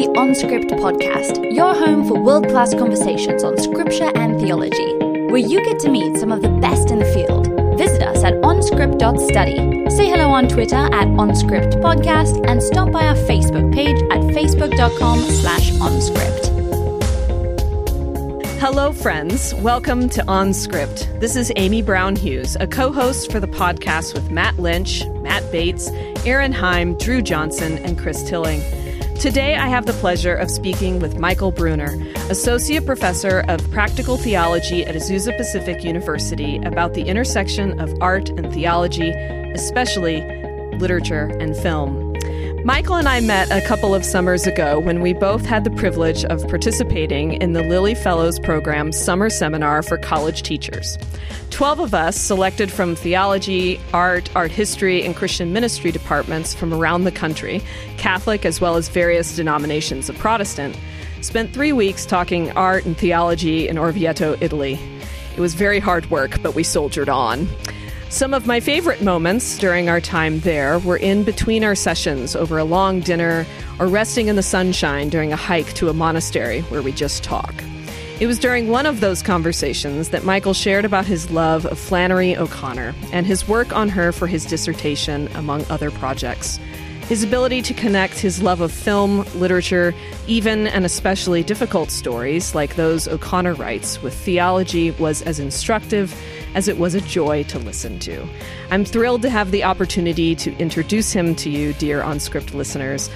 the OnScript podcast, your home for world class conversations on scripture and theology, where you get to meet some of the best in the field. Visit us at onscript.study. Say hello on Twitter at OnScriptPodcast and stop by our Facebook page at facebook.com slash OnScript. Hello, friends. Welcome to OnScript. This is Amy Brown Hughes, a co host for the podcast with Matt Lynch, Matt Bates, Erin Heim, Drew Johnson, and Chris Tilling. Today, I have the pleasure of speaking with Michael Bruner, Associate Professor of Practical Theology at Azusa Pacific University, about the intersection of art and theology, especially literature and film. Michael and I met a couple of summers ago when we both had the privilege of participating in the Lilly Fellows Program summer seminar for college teachers. 12 of us, selected from theology, art, art history, and Christian ministry departments from around the country, Catholic as well as various denominations of Protestant, spent three weeks talking art and theology in Orvieto, Italy. It was very hard work, but we soldiered on. Some of my favorite moments during our time there were in between our sessions over a long dinner or resting in the sunshine during a hike to a monastery where we just talk. It was during one of those conversations that Michael shared about his love of Flannery O'Connor and his work on her for his dissertation, among other projects. His ability to connect his love of film, literature, even and especially difficult stories like those O'Connor writes with theology was as instructive as it was a joy to listen to. I'm thrilled to have the opportunity to introduce him to you, dear OnScript listeners.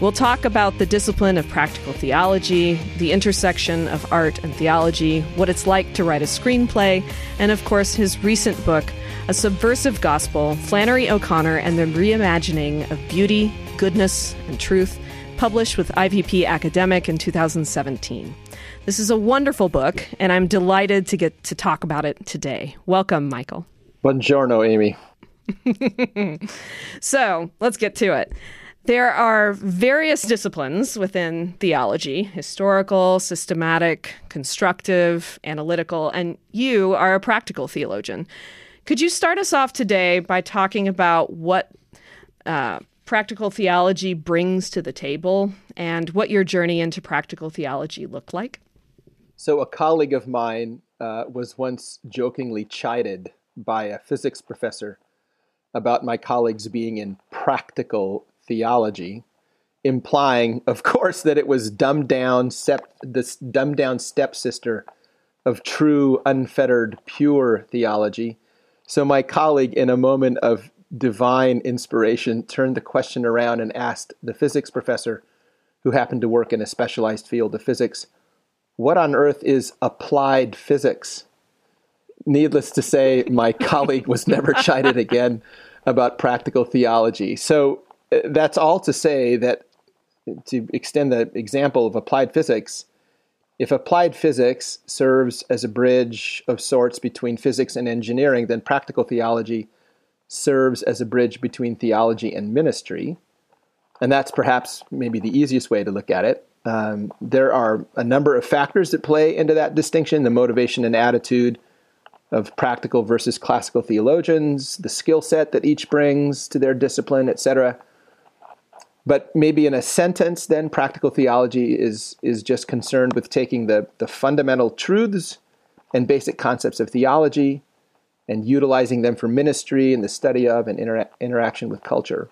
We'll talk about the discipline of practical theology, the intersection of art and theology, what it's like to write a screenplay, and of course, his recent book, A Subversive Gospel Flannery O'Connor and the Reimagining of Beauty, Goodness, and Truth, published with IVP Academic in 2017. This is a wonderful book, and I'm delighted to get to talk about it today. Welcome, Michael. Buongiorno, Amy. so let's get to it. There are various disciplines within theology historical, systematic, constructive, analytical, and you are a practical theologian. Could you start us off today by talking about what uh, practical theology brings to the table and what your journey into practical theology looked like? So, a colleague of mine uh, was once jokingly chided by a physics professor about my colleagues being in practical theology, implying, of course, that it was dumbed down, step, this dumbed down stepsister of true, unfettered, pure theology. So my colleague, in a moment of divine inspiration, turned the question around and asked the physics professor, who happened to work in a specialized field of physics, what on earth is applied physics? Needless to say, my colleague was never chided again about practical theology. So uh, that's all to say that to extend the example of applied physics, if applied physics serves as a bridge of sorts between physics and engineering, then practical theology serves as a bridge between theology and ministry. And that's perhaps maybe the easiest way to look at it. Um, there are a number of factors that play into that distinction the motivation and attitude of practical versus classical theologians, the skill set that each brings to their discipline, etc. But maybe in a sentence, then practical theology is is just concerned with taking the, the fundamental truths and basic concepts of theology and utilizing them for ministry and the study of and inter- interaction with culture.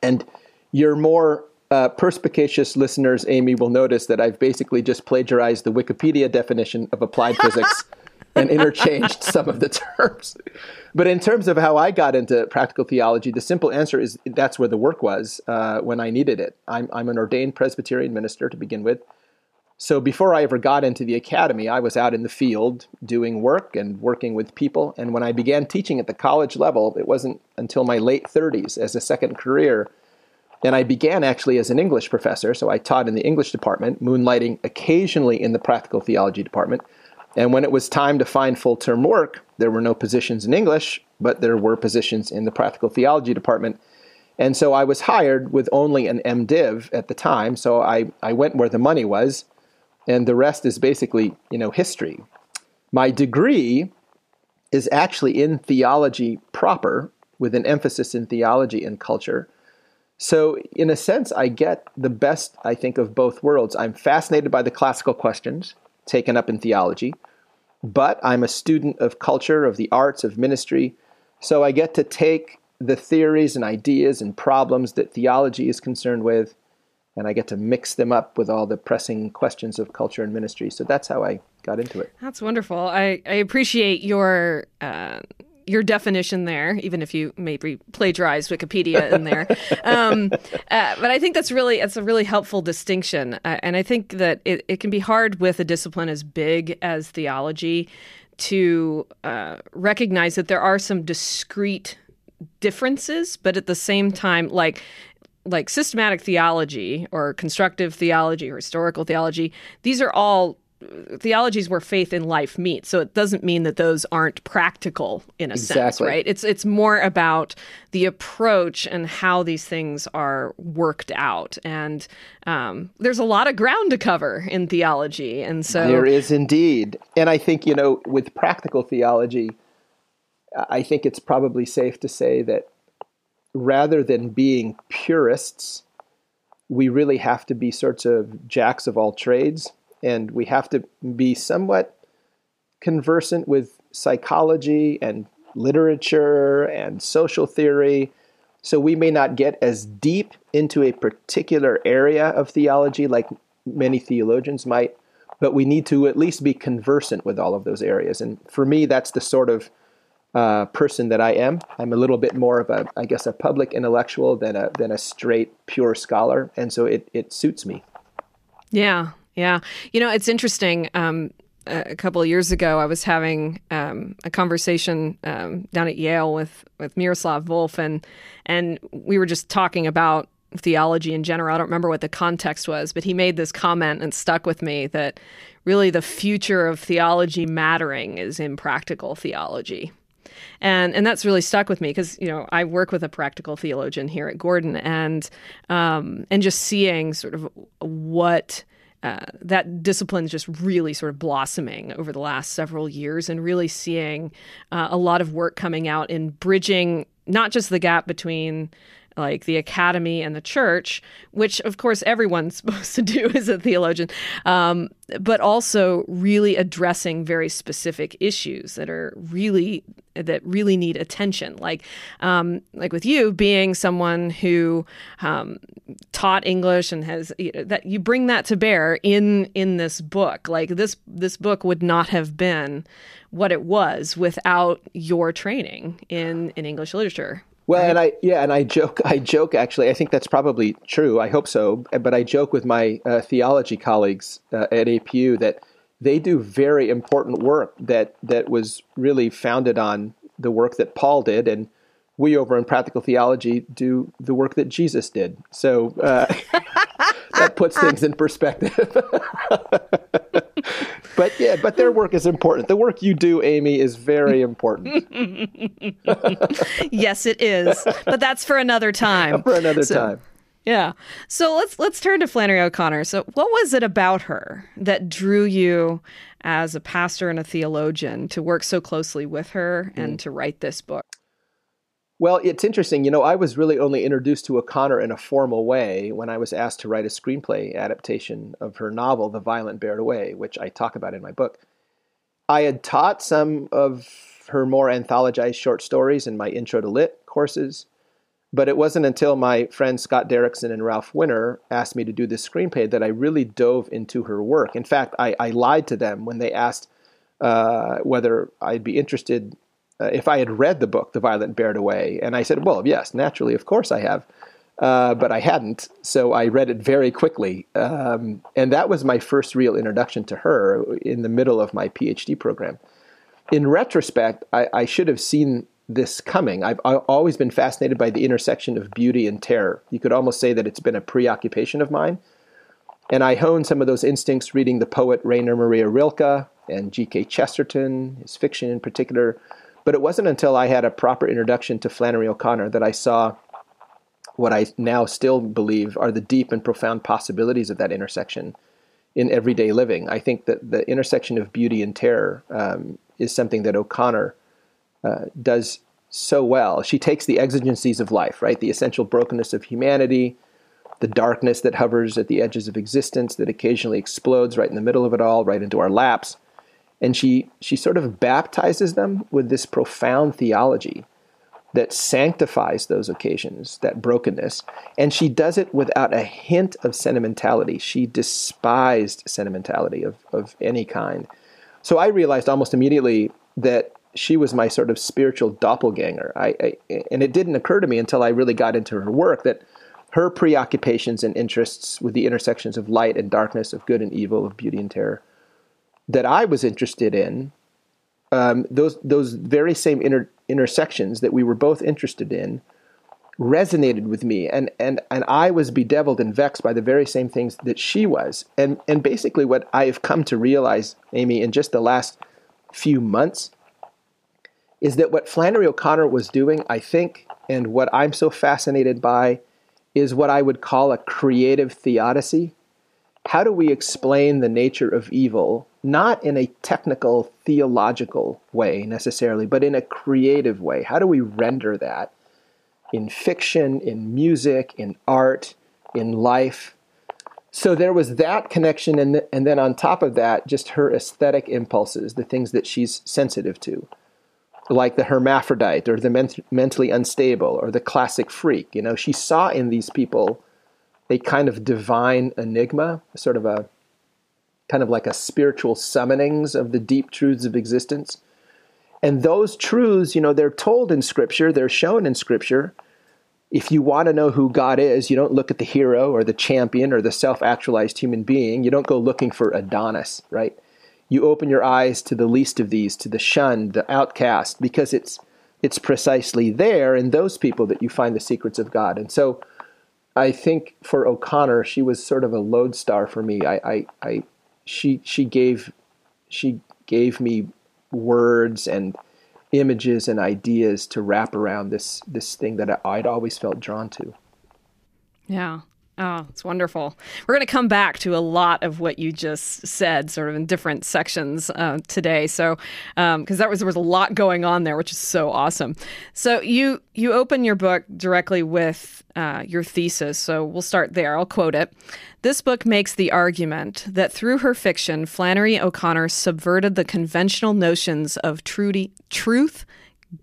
And your more uh, perspicacious listeners, Amy, will notice that I've basically just plagiarized the Wikipedia definition of applied physics and interchanged some of the terms. But in terms of how I got into practical theology, the simple answer is that's where the work was uh, when I needed it. I'm, I'm an ordained Presbyterian minister to begin with. So before I ever got into the academy, I was out in the field doing work and working with people. And when I began teaching at the college level, it wasn't until my late 30s as a second career. And I began actually as an English professor. So I taught in the English department, moonlighting occasionally in the practical theology department. And when it was time to find full term work, there were no positions in English, but there were positions in the practical theology department. And so I was hired with only an MDiv at the time. So I, I went where the money was, and the rest is basically, you know, history. My degree is actually in theology proper, with an emphasis in theology and culture. So, in a sense, I get the best, I think, of both worlds. I'm fascinated by the classical questions taken up in theology, but I'm a student of culture, of the arts, of ministry. So, I get to take the theories and ideas and problems that theology is concerned with, and I get to mix them up with all the pressing questions of culture and ministry. So, that's how I got into it. That's wonderful. I, I appreciate your. Uh your definition there, even if you maybe plagiarized Wikipedia in there. um, uh, but I think that's really it's a really helpful distinction, uh, and I think that it, it can be hard with a discipline as big as theology to uh, recognize that there are some discrete differences, but at the same time, like like systematic theology or constructive theology or historical theology, these are all theologies where faith and life meet. So it doesn't mean that those aren't practical in a exactly. sense, right? It's it's more about the approach and how these things are worked out. And um, there's a lot of ground to cover in theology, and so there is indeed. And I think you know, with practical theology, I think it's probably safe to say that rather than being purists, we really have to be sorts of jacks of all trades and we have to be somewhat conversant with psychology and literature and social theory. So we may not get as deep into a particular area of theology like many theologians might, but we need to at least be conversant with all of those areas. And for me, that's the sort of uh, person that I am. I'm a little bit more of a, I guess, a public intellectual than a than a straight pure scholar, and so it it suits me. Yeah, yeah. You know, it's interesting. Um, a couple of years ago, I was having um, a conversation um, down at Yale with, with Miroslav Volf, and and we were just talking about theology in general. I don't remember what the context was, but he made this comment and stuck with me that really the future of theology mattering is in practical theology. And and that's really stuck with me because you know I work with a practical theologian here at Gordon, and um, and just seeing sort of what uh, that discipline is just really sort of blossoming over the last several years and really seeing uh, a lot of work coming out in bridging not just the gap between like the academy and the church, which of course everyone's supposed to do as a theologian, um, but also really addressing very specific issues that are really that really need attention. Like um, like with you being someone who um, taught English and has you know, that you bring that to bear in in this book. Like this this book would not have been what it was without your training in in English literature. Well, right? and I yeah, and I joke. I joke actually. I think that's probably true. I hope so. But I joke with my uh, theology colleagues uh, at APU that they do very important work that that was really founded on the work that Paul did, and we over in practical theology do the work that Jesus did. So uh, that puts things in perspective. but yeah, but their work is important. The work you do, Amy, is very important. yes, it is. But that's for another time. for another so, time. Yeah. So let's let's turn to Flannery O'Connor. So what was it about her that drew you as a pastor and a theologian to work so closely with her and mm. to write this book? Well, it's interesting. You know, I was really only introduced to O'Connor in a formal way when I was asked to write a screenplay adaptation of her novel, The Violent Bear Away, which I talk about in my book. I had taught some of her more anthologized short stories in my Intro to Lit courses, but it wasn't until my friends Scott Derrickson and Ralph Winter asked me to do this screenplay that I really dove into her work. In fact, I, I lied to them when they asked uh, whether I'd be interested uh, if I had read the book, The Violent Bear It Away. And I said, well, yes, naturally, of course I have. Uh, but I hadn't, so I read it very quickly. Um, and that was my first real introduction to her in the middle of my PhD program. In retrospect, I, I should have seen this coming. I've, I've always been fascinated by the intersection of beauty and terror. You could almost say that it's been a preoccupation of mine. And I honed some of those instincts reading the poet Rainer Maria Rilke and G.K. Chesterton, his fiction in particular, but it wasn't until I had a proper introduction to Flannery O'Connor that I saw what I now still believe are the deep and profound possibilities of that intersection in everyday living. I think that the intersection of beauty and terror um, is something that O'Connor uh, does so well. She takes the exigencies of life, right? The essential brokenness of humanity, the darkness that hovers at the edges of existence that occasionally explodes right in the middle of it all, right into our laps. And she, she sort of baptizes them with this profound theology that sanctifies those occasions, that brokenness. And she does it without a hint of sentimentality. She despised sentimentality of, of any kind. So I realized almost immediately that she was my sort of spiritual doppelganger. I, I, and it didn't occur to me until I really got into her work that her preoccupations and interests with the intersections of light and darkness, of good and evil, of beauty and terror, that I was interested in, um, those those very same inter- intersections that we were both interested in, resonated with me, and and and I was bedeviled and vexed by the very same things that she was, and and basically what I have come to realize, Amy, in just the last few months, is that what Flannery O'Connor was doing, I think, and what I'm so fascinated by is what I would call a creative theodicy. How do we explain the nature of evil, not in a technical theological way necessarily, but in a creative way? How do we render that in fiction, in music, in art, in life? So there was that connection, and, th- and then on top of that, just her aesthetic impulses, the things that she's sensitive to like the hermaphrodite or the ment- mentally unstable or the classic freak. You know, she saw in these people a kind of divine enigma, sort of a kind of like a spiritual summonings of the deep truths of existence. And those truths, you know, they're told in Scripture, they're shown in Scripture. If you want to know who God is, you don't look at the hero or the champion or the self actualized human being. You don't go looking for Adonis, right? you open your eyes to the least of these, to the shunned, the outcast, because it's it's precisely there in those people that you find the secrets of God. And so I think for O'Connor, she was sort of a lodestar for me. I, I, I she she gave she gave me words and images and ideas to wrap around this this thing that I'd always felt drawn to. Yeah. Oh, it's wonderful. We're going to come back to a lot of what you just said, sort of in different sections uh, today. So, because um, was there was a lot going on there, which is so awesome. So you you open your book directly with uh, your thesis. So we'll start there. I'll quote it. This book makes the argument that through her fiction, Flannery O'Connor subverted the conventional notions of truty, truth,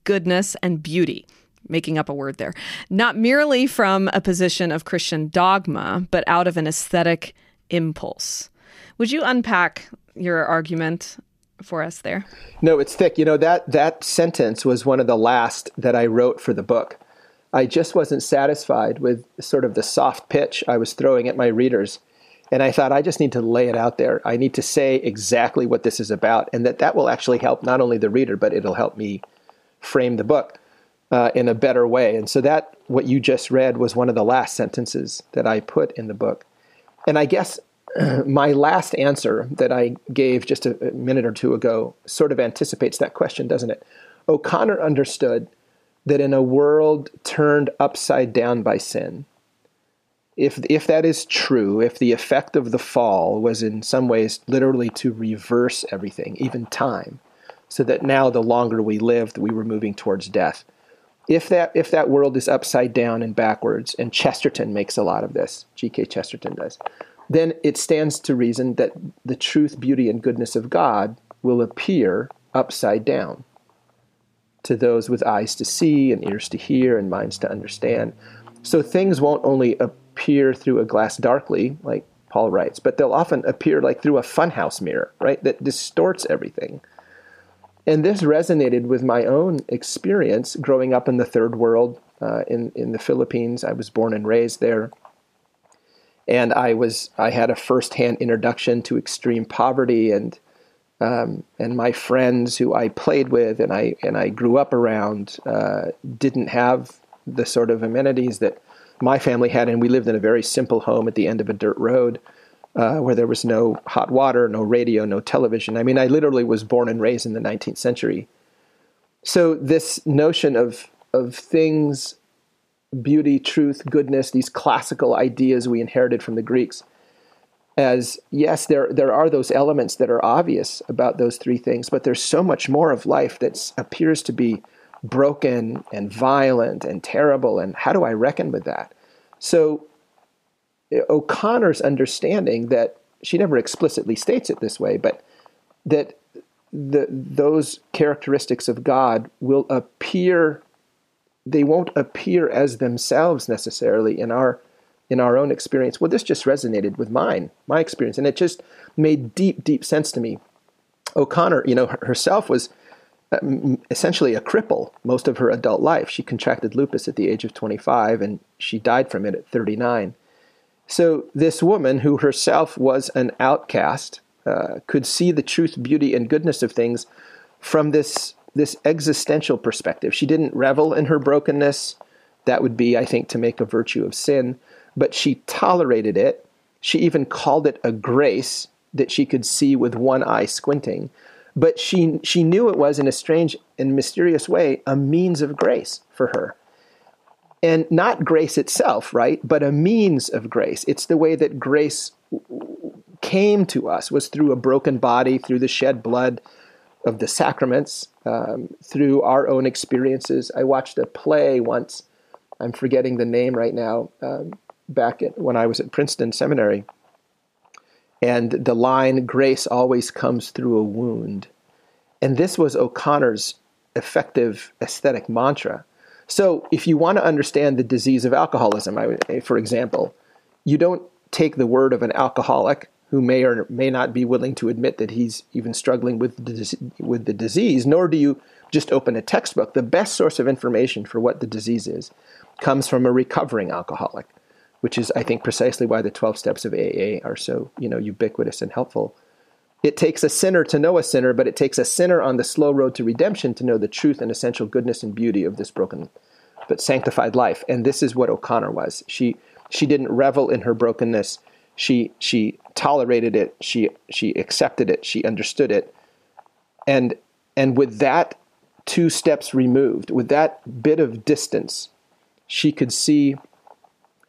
goodness, and beauty making up a word there, not merely from a position of Christian dogma, but out of an aesthetic impulse. Would you unpack your argument for us there? No, it's thick. You know that that sentence was one of the last that I wrote for the book. I just wasn't satisfied with sort of the soft pitch I was throwing at my readers. And I thought I just need to lay it out there. I need to say exactly what this is about and that that will actually help not only the reader but it'll help me frame the book uh, in a better way. And so that what you just read was one of the last sentences that I put in the book. And I guess my last answer that I gave just a minute or two ago sort of anticipates that question, doesn't it? O'Connor understood that in a world turned upside down by sin, if if that is true, if the effect of the fall was in some ways literally to reverse everything, even time, so that now the longer we lived, we were moving towards death if that if that world is upside down and backwards, and Chesterton makes a lot of this, G.K. Chesterton does, then it stands to reason that the truth, beauty, and goodness of God will appear upside down to those with eyes to see and ears to hear and minds to understand. So things won't only appear through a glass darkly, like Paul writes, but they'll often appear like through a funhouse mirror, right? That distorts everything. And this resonated with my own experience growing up in the third world uh, in, in the Philippines. I was born and raised there. And I was I had a firsthand introduction to extreme poverty and um, and my friends who I played with and I and I grew up around uh, didn't have the sort of amenities that my family had, and we lived in a very simple home at the end of a dirt road uh, where there was no hot water, no radio, no television. I mean, I literally was born and raised in the 19th century. So this notion of of things, beauty, truth, goodness, these classical ideas we inherited from the Greeks, as yes, there there are those elements that are obvious about those three things, but there's so much more of life that appears to be broken and violent and terrible. And how do I reckon with that? So O'Connor's understanding that she never explicitly states it this way, but that the, those characteristics of God will appear, they won't appear as themselves necessarily in our in our own experience. Well, this just resonated with mine, my experience, and it just made deep, deep sense to me. O'Connor, you know, herself was um, essentially a cripple most of her adult life. She contracted lupus at the age of 25 and she died from it at 39. So, this woman, who herself was an outcast, uh, could see the truth, beauty, and goodness of things from this, this existential perspective. She didn't revel in her brokenness. That would be, I think, to make a virtue of sin. But she tolerated it. She even called it a grace that she could see with one eye squinting. But she, she knew it was, in a strange and mysterious way, a means of grace for her and not grace itself, right? But a means of grace. It's the way that grace came to us was through a broken body, through the shed blood of the sacraments, um, through our own experiences. I watched a play once. I'm forgetting the name right now. Um, back at, when I was at Princeton Seminary, and the line "Grace always comes through a wound," and this was O'Connor's effective aesthetic mantra so, if you want to understand the disease of alcoholism, I, eh, for example, you don't take the word of an alcoholic who may or may not be willing to admit that he's even struggling with the, with the disease, nor do you just open a textbook. The best source of information for what the disease is comes from a recovering alcoholic, which is, I think, precisely why the 12 steps of AA are so you know, ubiquitous and helpful. It takes a sinner to know a sinner, but it takes a sinner on the slow road to redemption to know the truth and essential goodness and beauty of this broken but sanctified life. And this is what O'Connor was. She she didn't revel in her brokenness. She she tolerated it. She she accepted it. She understood it. And and with that two steps removed, with that bit of distance, she could see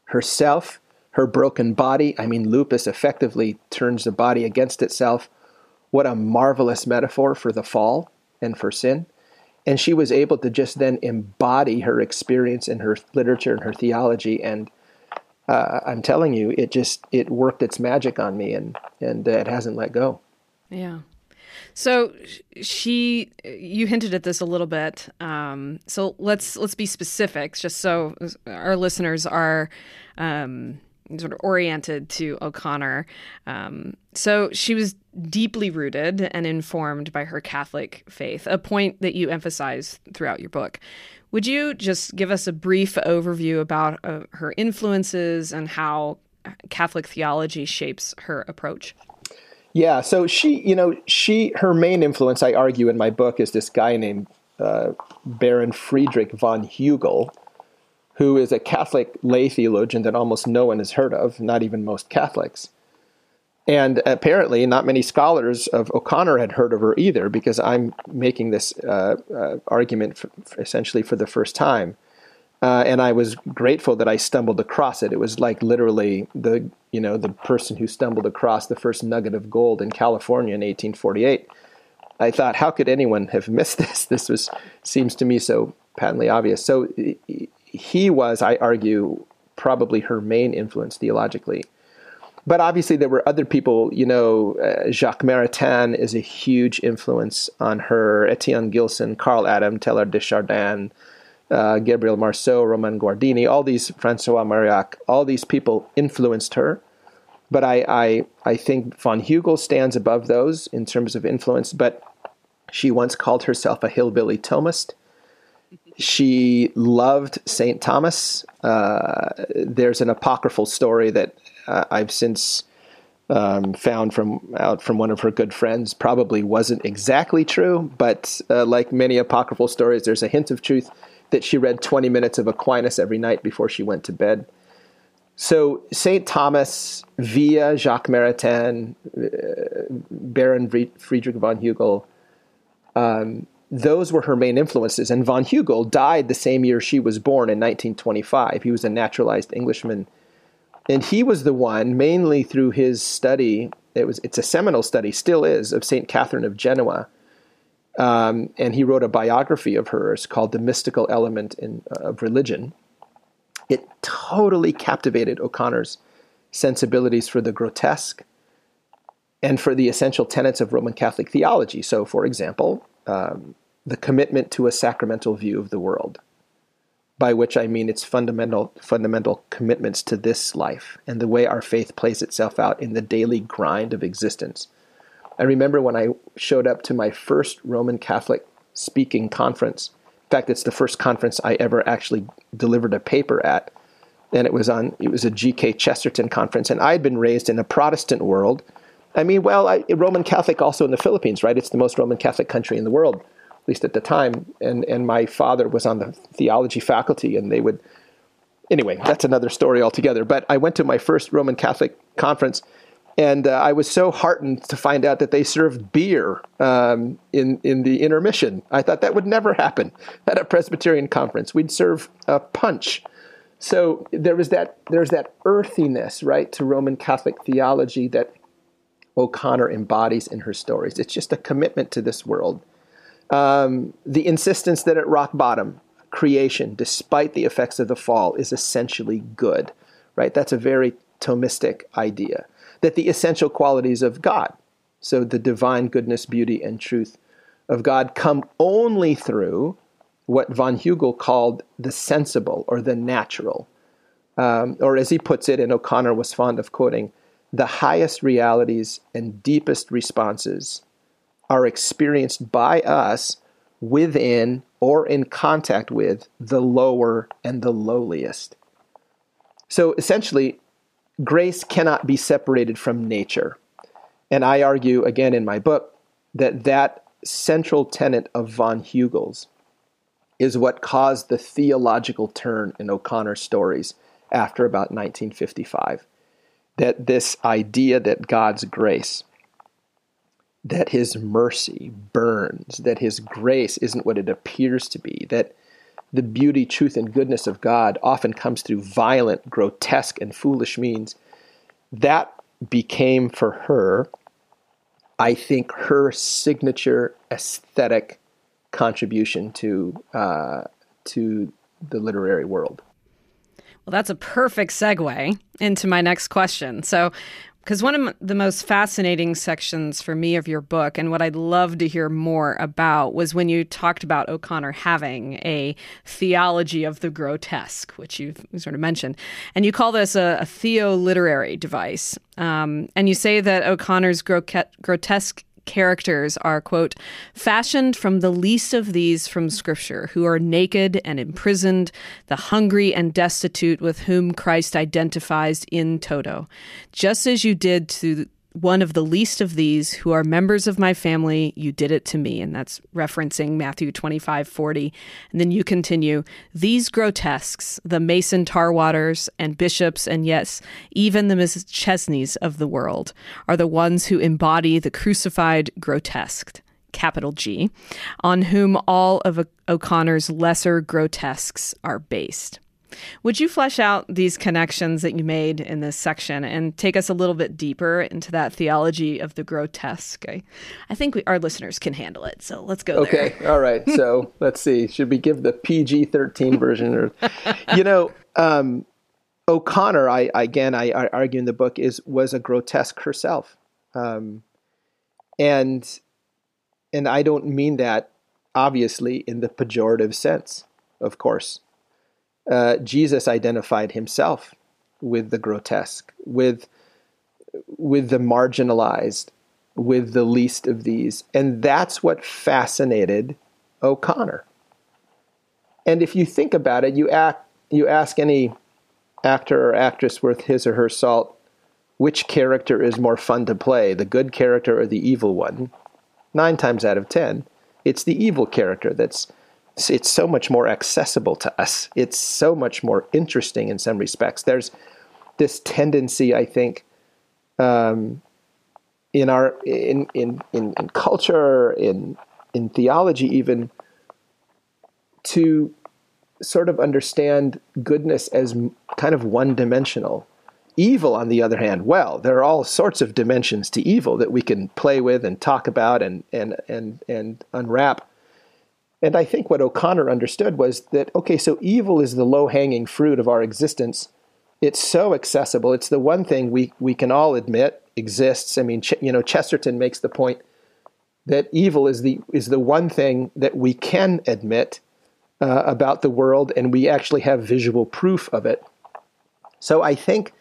herself, her broken body. I mean, lupus effectively turns the body against itself. What a marvelous metaphor for the fall and for sin. And she was able to just then embody her experience in her literature and her theology. And uh, I'm telling you, it just it worked its magic on me, and and uh, it hasn't let go. Yeah. So she, you hinted at this a little bit. Um, so let's let's be specific, just so our listeners are um, sort of oriented to O'Connor. Um, so she was deeply rooted and informed by her Catholic faith, a point that you emphasize throughout your book. Would you just give us a brief overview about uh, her influences and how Catholic theology shapes her approach? Yeah, so she, you know, she, her main influence, I argue in my book, is this guy named uh, Baron Friedrich von Hugel, who is a Catholic lay theologian that almost no one has heard of, not even most Catholics. And apparently, not many scholars of O'Connor had heard of her either, because I'm making this uh, uh, argument essentially for the first time. Uh, and I was grateful that I stumbled across it. It was like literally the you know the person who stumbled across the first nugget of gold in California in 1848. I thought, how could anyone have missed this? This was seems to me so patently obvious. So he was, I argue, probably her main influence theologically. But obviously, there were other people. You know, uh, Jacques Maritain is a huge influence on her. Etienne Gilson, Karl Adam, Teilhard de Chardin, uh, Gabriel Marcel, Roman Guardini, all these Francois Mauriac, all these people influenced her. But I, I, I think von Hugel stands above those in terms of influence. But she once called herself a hillbilly Thomist. She loved St. Thomas. Uh, there's an apocryphal story that uh, I've since um, found from out from one of her good friends. Probably wasn't exactly true, but uh, like many apocryphal stories, there's a hint of truth that she read 20 minutes of Aquinas every night before she went to bed. So St. Thomas, via Jacques Maritain, uh, Baron Friedrich von Hugel, um, those were her main influences. And von Hugel died the same year she was born in 1925. He was a naturalized Englishman. And he was the one, mainly through his study, it was, it's a seminal study, still is, of St. Catherine of Genoa. Um, and he wrote a biography of hers called The Mystical Element in, uh, of Religion. It totally captivated O'Connor's sensibilities for the grotesque and for the essential tenets of Roman Catholic theology. So, for example, um, the commitment to a sacramental view of the world, by which I mean its fundamental fundamental commitments to this life and the way our faith plays itself out in the daily grind of existence. I remember when I showed up to my first Roman Catholic speaking conference. In fact, it's the first conference I ever actually delivered a paper at, and it was on it was a G.K. Chesterton conference, and I had been raised in a Protestant world. I mean, well, I, Roman Catholic also in the Philippines, right? It's the most Roman Catholic country in the world at least at the time. And and my father was on the theology faculty, and they would. Anyway, that's another story altogether. But I went to my first Roman Catholic conference, and uh, I was so heartened to find out that they served beer um, in in the intermission. I thought that would never happen at a Presbyterian conference. We'd serve a punch. So there was that there's that earthiness, right, to Roman Catholic theology that O'Connor embodies in her stories. It's just a commitment to this world um, the insistence that at rock bottom, creation, despite the effects of the fall, is essentially good, right? That's a very Thomistic idea. That the essential qualities of God, so the divine goodness, beauty, and truth of God, come only through what von Hugel called the sensible or the natural. Um, or as he puts it, and O'Connor was fond of quoting, the highest realities and deepest responses are experienced by us within or in contact with the lower and the lowliest. So essentially, grace cannot be separated from nature. And I argue again in my book that that central tenet of von Hugel's is what caused the theological turn in O'Connor's stories after about 1955. That this idea that God's grace that his mercy burns, that his grace isn't what it appears to be, that the beauty, truth, and goodness of God often comes through violent, grotesque, and foolish means. That became for her, I think, her signature aesthetic contribution to uh, to the literary world. Well, that's a perfect segue into my next question. So, because one of the most fascinating sections for me of your book, and what I'd love to hear more about, was when you talked about O'Connor having a theology of the grotesque, which you sort of mentioned. And you call this a, a theo-literary device. Um, and you say that O'Connor's grotesque characters are, quote, fashioned from the least of these from Scripture, who are naked and imprisoned, the hungry and destitute with whom Christ identifies in toto. Just as you did to one of the least of these who are members of my family, you did it to me. And that's referencing Matthew 25, 40. And then you continue, these grotesques, the Mason Tarwaters and bishops, and yes, even the Mrs. Chesneys of the world, are the ones who embody the crucified grotesque capital G, on whom all of O'Connor's lesser grotesques are based. Would you flesh out these connections that you made in this section and take us a little bit deeper into that theology of the grotesque? I, I think we, our listeners can handle it, so let's go okay. all right. So let's see. Should we give the PG 13 version? Or, you know, um, O'Connor, I, again, I, I, argue in the book, is was a grotesque herself. Um, and and I don't mean that obviously in the pejorative sense, of course uh, Jesus identified himself with the grotesque, with with the marginalized, with the least of these, and that's what fascinated O'Connor. And if you think about it, you act, you ask any actor or actress worth his or her salt, which character is more fun to play, the good character or the evil one? Nine times out of ten, it's the evil character that's it's so much more accessible to us. It's so much more interesting in some respects. There's this tendency, I think, um, in our in, in in in culture, in in theology, even to sort of understand goodness as kind of one dimensional. evil, on the other hand, well, there are all sorts of dimensions to evil that we can play with and talk about and and and and unwrap. And I think what O'Connor understood was that okay, so evil is the low-hanging fruit of our existence. It's so accessible. It's the one thing we we can all admit exists. I mean, you know, Chesterton makes the point that evil is the is the one thing that we can admit uh, about the world, and we actually have visual proof of it. So I think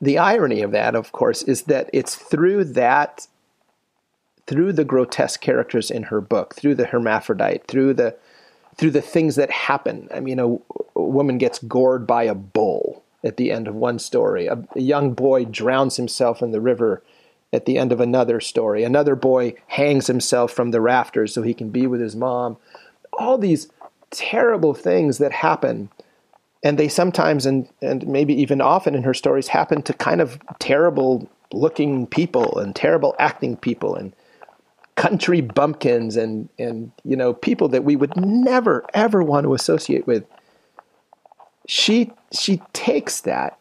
the irony of that, of course, is that it's through that, through the grotesque characters in her book, through the hermaphrodite, through the through the things that happen. I mean, a, a woman gets gored by a bull at the end of one story. A, a young boy drowns himself in the river at the end of another story. Another boy hangs himself from the rafters so he can be with his mom. All these terrible things that happen and they sometimes and and maybe even often in her stories happen to kind of terrible looking people and terrible acting people and country bumpkins and and you know people that we would never ever want to associate with she she takes that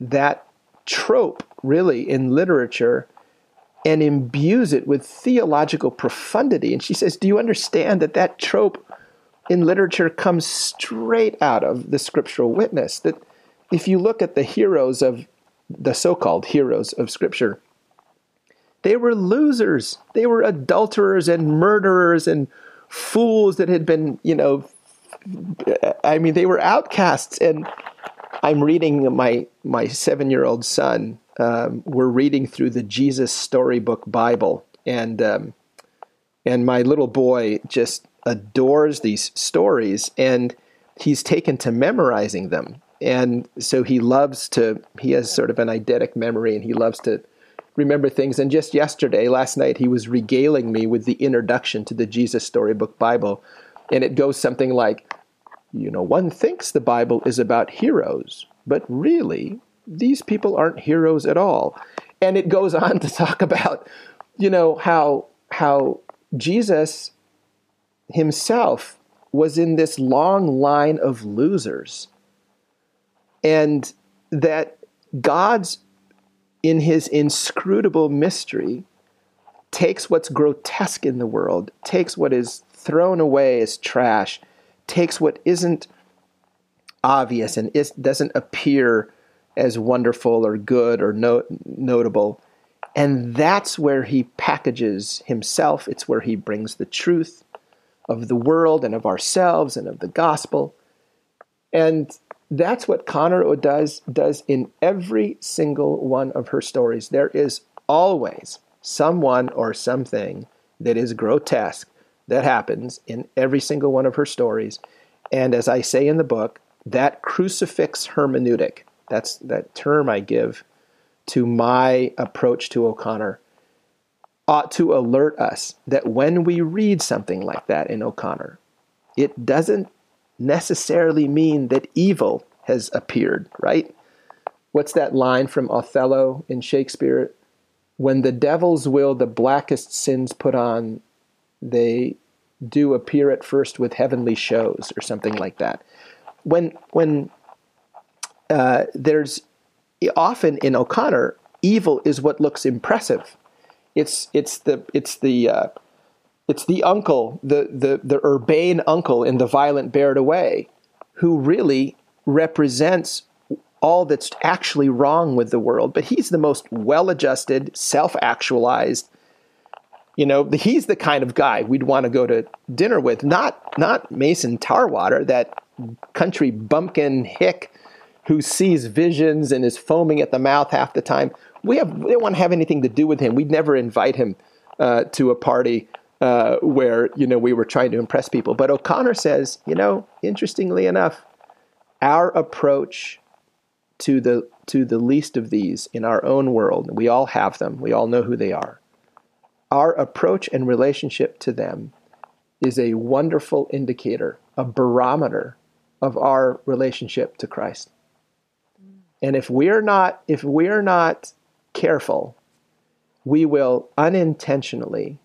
that trope really in literature and imbues it with theological profundity and she says do you understand that that trope in literature comes straight out of the scriptural witness. That if you look at the heroes of the so called heroes of Scripture, they were losers. They were adulterers and murderers and fools that had been, you know, I mean, they were outcasts. And I'm reading my, my seven year old son. Um, we're reading through the Jesus Storybook Bible. And, um, and my little boy just adores these stories and he's taken to memorizing them. And so he loves to, he has sort of an eidetic memory and he loves to remember things. And just yesterday, last night, he was regaling me with the introduction to the Jesus Storybook Bible. And it goes something like, you know, one thinks the Bible is about heroes, but really, these people aren't heroes at all. And it goes on to talk about, you know, how how Jesus himself was in this long line of losers. And that God's, in his inscrutable mystery, takes what's grotesque in the world, takes what is thrown away as trash, takes what isn't obvious and is, doesn't appear as wonderful or good or no, notable. And that's where he packages himself. It's where he brings the truth of the world and of ourselves and of the gospel. And that's what Conor does does in every single one of her stories. There is always someone or something that is grotesque that happens in every single one of her stories. And as I say in the book, that crucifix hermeneutic, that's that term I give to my approach to O'Connor, ought to alert us that when we read something like that in O'Connor, it doesn't necessarily mean that evil has appeared, right? What's that line from Othello in Shakespeare? When the devil's will the blackest sins put on, they do appear at first with heavenly shows, or something like that. When when uh, there's often in O'Connor, evil is what looks impressive it's it's the it's the uh, it's the uncle, the the the urbane uncle in the violent Bear It Away, who really represents all that's actually wrong with the world. But he's the most well-adjusted, self-actualized. You know, he's the kind of guy we'd want to go to dinner with. Not not Mason Tarwater, that country bumpkin hick who sees visions and is foaming at the mouth half the time we have we don't want to have anything to do with him. We'd never invite him uh, to a party uh, where you know we were trying to impress people. But O'Connor says, you know, interestingly enough, our approach to the to the least of these in our own world, we all have them. We all know who they are. Our approach and relationship to them is a wonderful indicator, a barometer of our relationship to Christ. And if we're not if we're not careful, we will unintentionally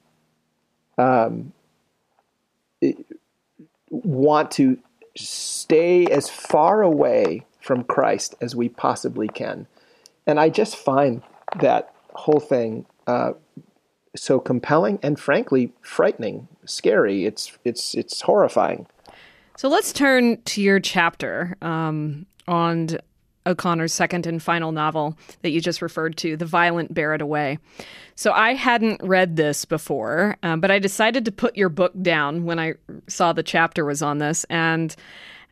um, want to stay as far away from Christ as we possibly can. and I just find that whole thing uh, so compelling and frankly frightening, scary. It's it's it's horrifying. So let's turn to your chapter um, on O'Connor's second and final novel that you just referred to, The Violent Bear It Away. So I hadn't read this before, um, but I decided to put your book down when I saw the chapter was on this and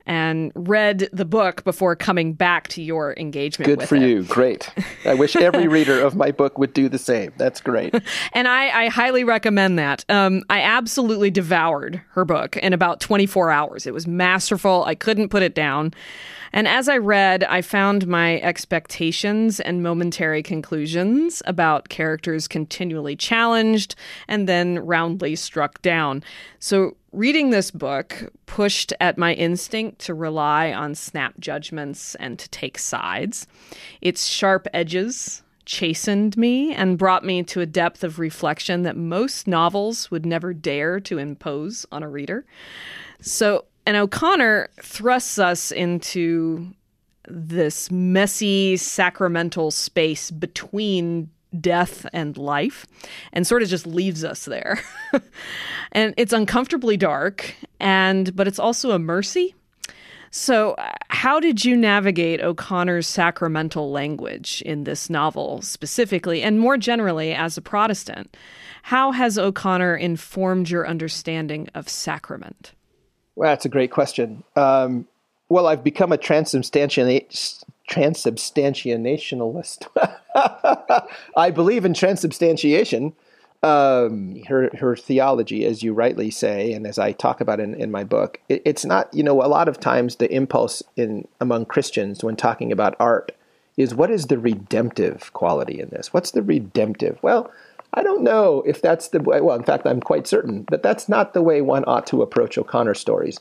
and read the book before coming back to your engagement Good for it. you. Great. I wish every reader of my book would do the same. That's great. and I, I, highly recommend that. Um, I absolutely devoured her book in about 24 hours. It was masterful. I couldn't put it down. And as I read, I found my expectations and momentary conclusions about characters continually challenged and then roundly struck down. So, reading this book pushed at my instinct to rely on snap judgments and to take sides. Its sharp edges chastened me and brought me to a depth of reflection that most novels would never dare to impose on a reader. So, and O'Connor thrusts us into this messy sacramental space between death and life and sort of just leaves us there. and it's uncomfortably dark and but it's also a mercy. So, how did you navigate O'Connor's sacramental language in this novel specifically and more generally as a Protestant? How has O'Connor informed your understanding of sacrament? Well, that's a great question. Um, well, I've become a transubstantiationalist. I believe in transubstantiation. Um, her her theology, as you rightly say, and as I talk about in, in my book, it, it's not. You know, a lot of times the impulse in among Christians when talking about art is what is the redemptive quality in this? What's the redemptive? Well, I don't know if that's the way, well, in fact, I'm quite certain that that's not the way one ought to approach O'Connor stories.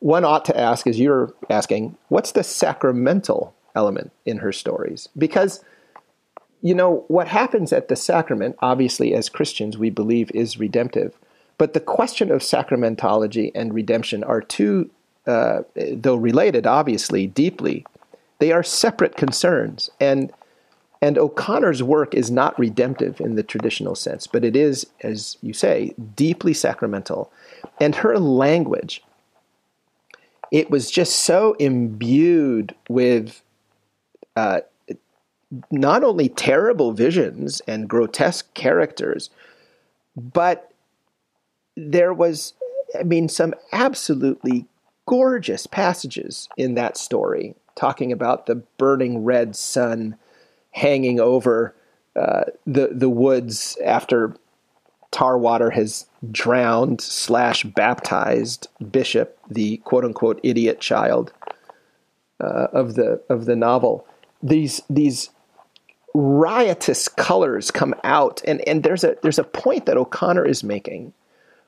One ought to ask, as you're asking, what's the sacramental element in her stories? Because, you know, what happens at the sacrament, obviously, as Christians, we believe is redemptive. But the question of sacramentology and redemption are two, uh, though related, obviously, deeply, they are separate concerns. And and O'Connor's work is not redemptive in the traditional sense, but it is, as you say, deeply sacramental. And her language, it was just so imbued with uh, not only terrible visions and grotesque characters, but there was, I mean, some absolutely gorgeous passages in that story talking about the burning red sun hanging over uh, the the woods after Tarwater has drowned slash baptized Bishop, the quote unquote idiot child uh, of the of the novel. These these riotous colors come out, and and there's a there's a point that O'Connor is making,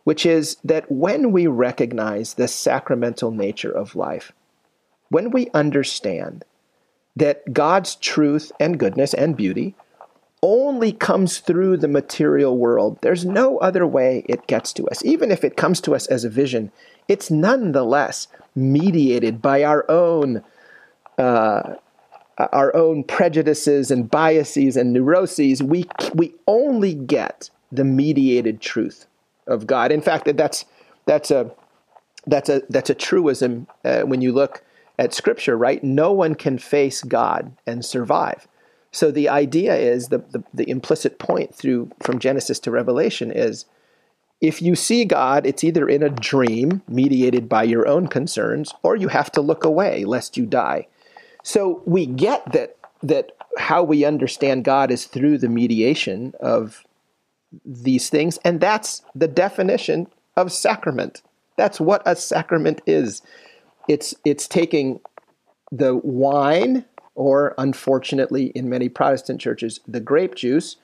which is that when we recognize the sacramental nature of life, when we understand that God's truth and goodness and beauty only comes through the material world. There's no other way it gets to us. Even if it comes to us as a vision, it's nonetheless mediated by our own uh, our own prejudices and biases and neuroses. We we only get the mediated truth of God. In fact, that's that's a that's a that's a truism uh, when you look at Scripture, right? No one can face God and survive. So the idea is the, the, the, implicit point through from Genesis to Revelation is if you see God, it's either in a dream mediated by your own concerns, or you have to look away lest you die. So we get that that how we understand God is through the mediation of these things, and that's the definition of sacrament. That's what a sacrament is it's it's taking the wine or unfortunately in many Protestant churches the grape juice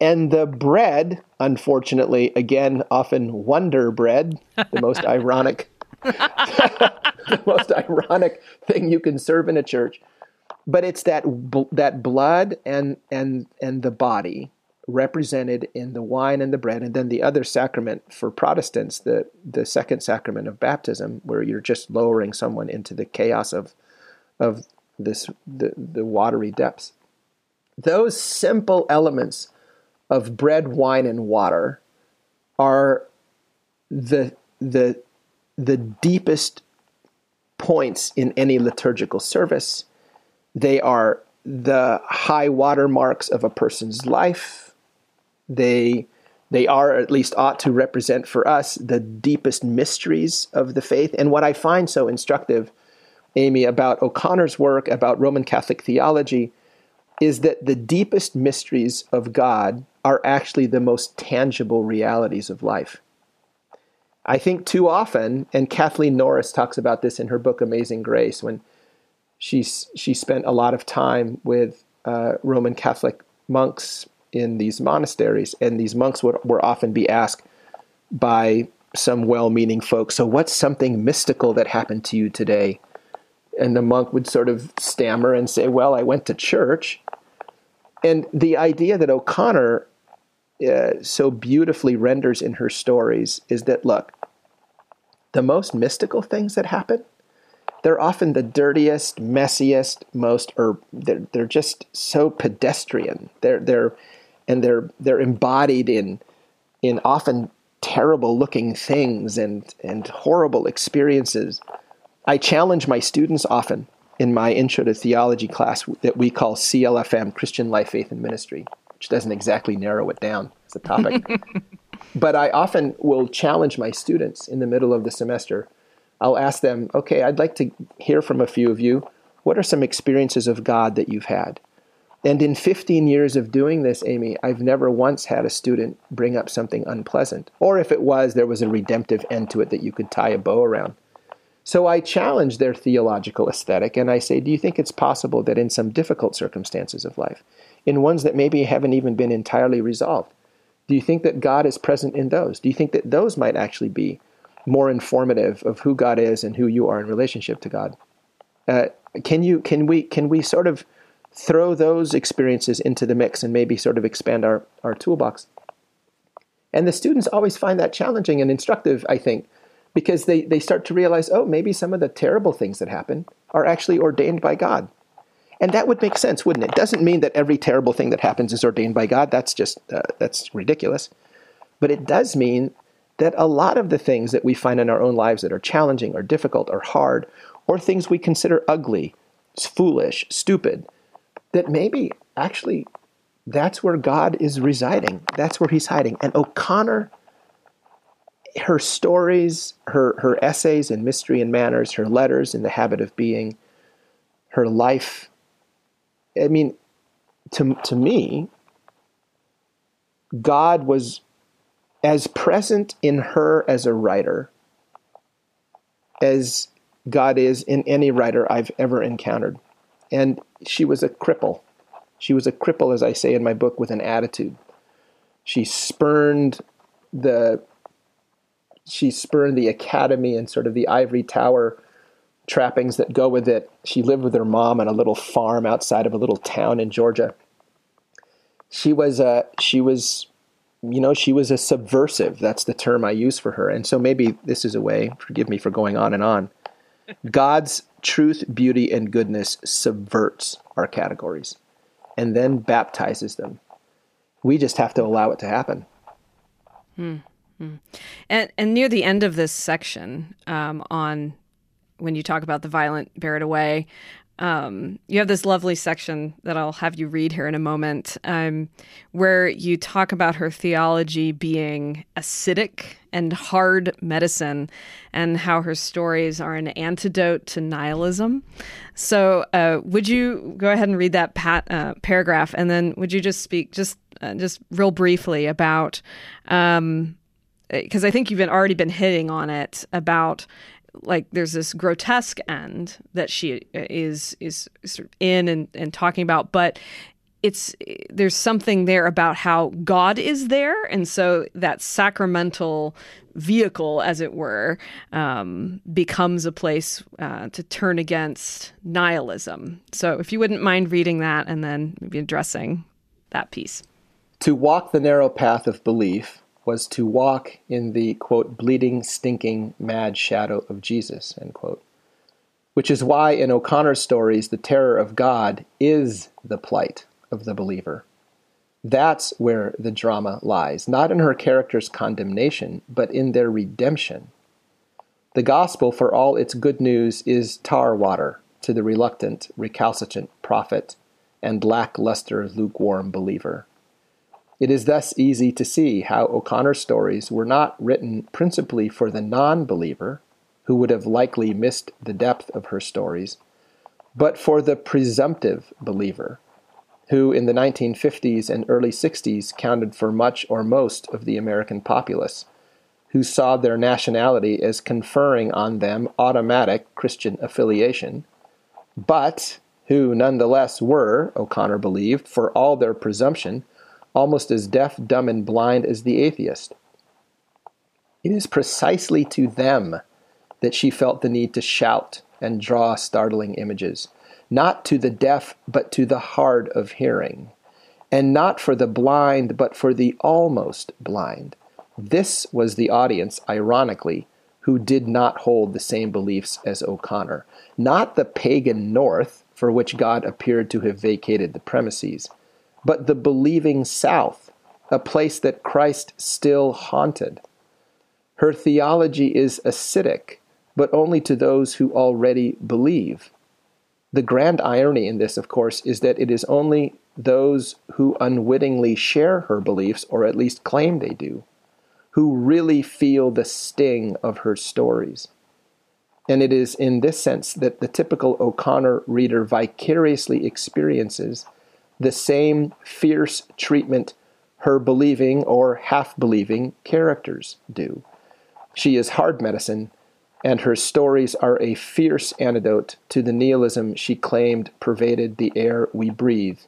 and the bread unfortunately again often wonder bread the most ironic the most ironic thing you can serve in a church. But it's that that blood and and and the body represented in the wine and the bread, and then the other sacrament for Protestants, the the second sacrament of baptism, where you're just lowering someone into the chaos of of this the, the watery depths. those simple elements of bread, wine, and water are the the the deepest points in any liturgical service. They are the high water marks of a person's life. They they are, at least ought to represent for us, the deepest mysteries of the faith. And what I find so instructive, Amy, about O'Connor's work, about Roman Catholic theology, is that the deepest mysteries of God are actually the most tangible realities of life. I think too often, and Kathleen Norris talks about this in her book Amazing Grace, when she's she spent a lot of time with uh, Roman Catholic monks in these monasteries, and these monks would, would often be asked by some well-meaning folks, "So, what's something mystical that happened to you today?" And the monk would sort of stammer and say, "Well, I went to church." And the idea that O'Connor uh, so beautifully renders in her stories is that look, the most mystical things that happen, they're often the dirtiest, messiest, most, or they're, they're just so pedestrian. They're they're and they're they're embodied in in often terrible looking things and and horrible experiences. I challenge my students often in my intro to theology class that we call CLFM Christian Life Faith and Ministry which doesn't exactly narrow it down as a topic. but I often will challenge my students in the middle of the semester. I'll ask them, okay, I'd like to hear from a few of you. What are some experiences of God that you've had? And in 15 years of doing this, Amy, I've never once had a student bring up something unpleasant. Or if it was, there was a redemptive end to it that you could tie a bow around. So I challenge their theological aesthetic and I say, Do you think it's possible that in some difficult circumstances of life, in ones that maybe haven't even been entirely resolved. Do you think that God is present in those? Do you think that those might actually be more informative of who God is and who you are in relationship to God? Uh, can you can we can we sort of throw those experiences into the mix and maybe sort of expand our, our toolbox? And the students always find that challenging and instructive, I think, because they, they start to realize, oh, maybe some of the terrible things that happen are actually ordained by God. And that would make sense, wouldn't it? Doesn't mean that every terrible thing that happens is ordained by God. That's just uh, that's ridiculous. But it does mean that a lot of the things that we find in our own lives that are challenging or difficult or hard or things we consider ugly, foolish, stupid, that maybe actually that's where God is residing. That's where he's hiding. And O'Connor her stories, her her essays in mystery and manners, her letters in the habit of being, her life I mean, to, to me, God was as present in her as a writer as God is in any writer I've ever encountered. And she was a cripple. She was a cripple, as I say in my book, with an attitude. She spurned the she spurned the academy and sort of the ivory tower trappings that go with it. She lived with her mom on a little farm outside of a little town in Georgia. She was a she was you know she was a subversive. That's the term I use for her. And so maybe this is a way. Forgive me for going on and on. God's truth, beauty, and goodness subverts our categories, and then baptizes them. We just have to allow it to happen. Hmm. hmm. And and near the end of this section um, on when you talk about the violent bear it away. Um, you have this lovely section that I'll have you read here in a moment, um, where you talk about her theology being acidic and hard medicine, and how her stories are an antidote to nihilism. So, uh, would you go ahead and read that pat, uh, paragraph, and then would you just speak just uh, just real briefly about? because um, I think you've been already been hitting on it about like there's this grotesque end that she is is sort of in and, and talking about but it's there's something there about how God is there, and so that sacramental vehicle, as it were, um, becomes a place uh, to turn against nihilism. So, if you wouldn't mind reading that and then maybe addressing that piece. To walk the narrow path of belief was to walk in the, quote, bleeding, stinking, mad shadow of Jesus, end quote. Which is why in O'Connor's stories, the terror of God is the plight of the believer. That's where the drama lies, not in her character's condemnation, but in their redemption. The gospel, for all its good news, is tar water to the reluctant, recalcitrant prophet and lackluster, lukewarm believer. It is thus easy to see how O'Connor's stories were not written principally for the non believer, who would have likely missed the depth of her stories, but for the presumptive believer, who in the 1950s and early 60s counted for much or most of the American populace, who saw their nationality as conferring on them automatic Christian affiliation, but who nonetheless were, O'Connor believed, for all their presumption, almost as deaf, dumb, and blind as the atheist. It is precisely to them that she felt the need to shout and draw startling images not to the deaf, but to the hard of hearing, and not for the blind, but for the almost blind. This was the audience, ironically, who did not hold the same beliefs as O'Connor, not the pagan North, for which God appeared to have vacated the premises, but the believing South, a place that Christ still haunted. Her theology is acidic, but only to those who already believe. The grand irony in this, of course, is that it is only those who unwittingly share her beliefs, or at least claim they do, who really feel the sting of her stories. And it is in this sense that the typical O'Connor reader vicariously experiences the same fierce treatment her believing or half believing characters do. She is hard medicine and her stories are a fierce antidote to the nihilism she claimed pervaded the air we breathe.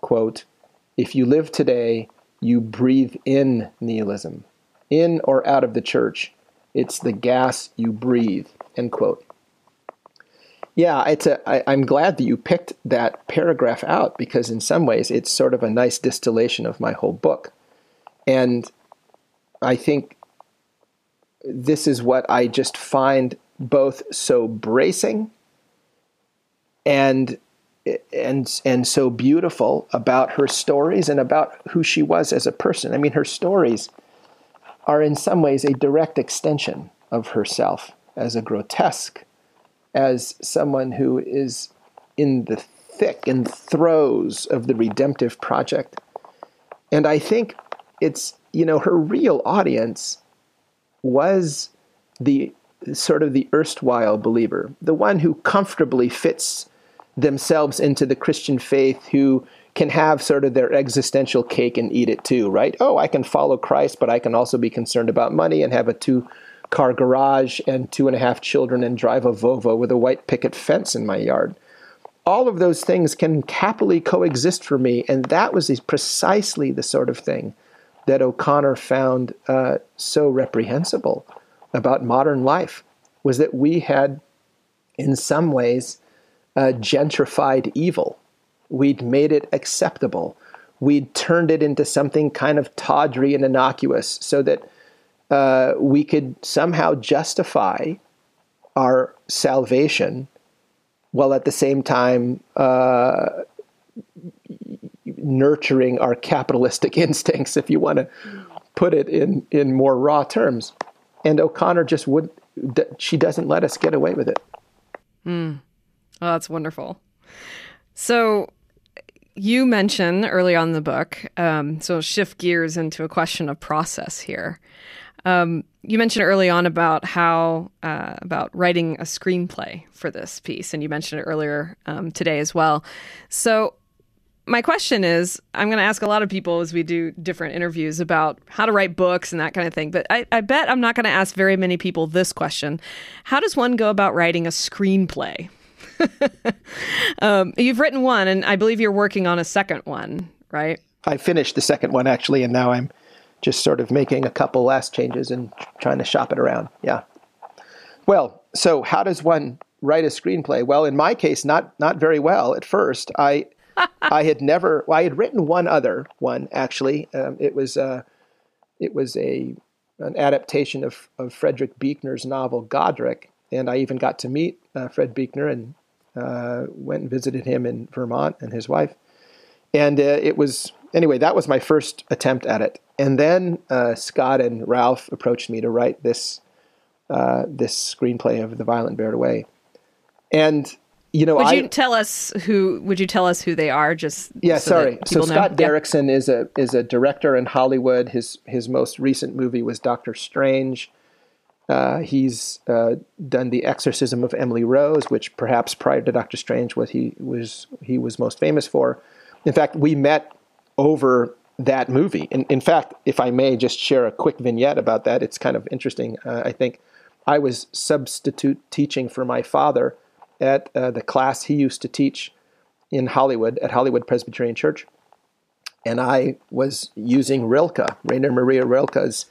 Quote, if you live today, you breathe in nihilism. In or out of the church, it's the gas you breathe. End quote. Yeah, it's a, I, I'm glad that you picked that paragraph out because in some ways it's sort of a nice distillation of my whole book. And I think this is what I just find both so bracing and and and so beautiful about her stories and about who she was as a person. I mean, her stories are in some ways a direct extension of herself as a grotesque, as someone who is in the thick and throes of the redemptive project. And I think it's, you know, her real audience was the sort of the erstwhile believer, the one who comfortably fits themselves into the Christian faith, who can have sort of their existential cake and eat it too, right? Oh, I can follow Christ, but I can also be concerned about money and have a two car garage and two and a half children and drive a Volvo with a white picket fence in my yard. All of those things can happily coexist for me, and that was precisely the sort of thing that O'Connor found uh, so reprehensible about modern life was that we had, in some ways, uh, gentrified evil. We'd made it acceptable. We'd turned it into something kind of tawdry and innocuous so that uh, we could somehow justify our salvation while at the same time uh, nurturing our capitalistic instincts, if you want to put it in, in more raw terms. And O'Connor just would, she doesn't let us get away with it. Mm. Oh, that's wonderful. So you mention early on in the book, um, so shift gears into a question of process here. Um, you mentioned early on about how uh, about writing a screenplay for this piece, and you mentioned it earlier um, today as well. So my question is I'm going to ask a lot of people as we do different interviews about how to write books and that kind of thing. But I, I bet I'm not going to ask very many people this question How does one go about writing a screenplay? um, you've written one, and I believe you're working on a second one, right? I finished the second one actually, and now I'm just sort of making a couple last changes and trying to shop it around. Yeah. Well, so how does one write a screenplay? Well, in my case, not not very well at first. I I had never. Well, I had written one other one actually. Um, it was uh, it was a an adaptation of of Frederick Buechner's novel Godric, and I even got to meet uh, Fred Buechner and uh, went and visited him in Vermont and his wife. And uh, it was anyway. That was my first attempt at it. And then uh, Scott and Ralph approached me to write this uh, this screenplay of The Violent Bear Away. And you know, would I, you tell us who? Would you tell us who they are? Just yeah, so sorry. So know? Scott yeah. Derrickson is a is a director in Hollywood. His his most recent movie was Doctor Strange. Uh, he's uh, done the Exorcism of Emily Rose, which perhaps prior to Doctor Strange, what he was he was most famous for. In fact, we met over that movie. In, in fact, if I may just share a quick vignette about that, it's kind of interesting. Uh, I think I was substitute teaching for my father at uh, the class he used to teach in Hollywood at Hollywood Presbyterian Church, and I was using Rilke, Rainer Maria Rilke's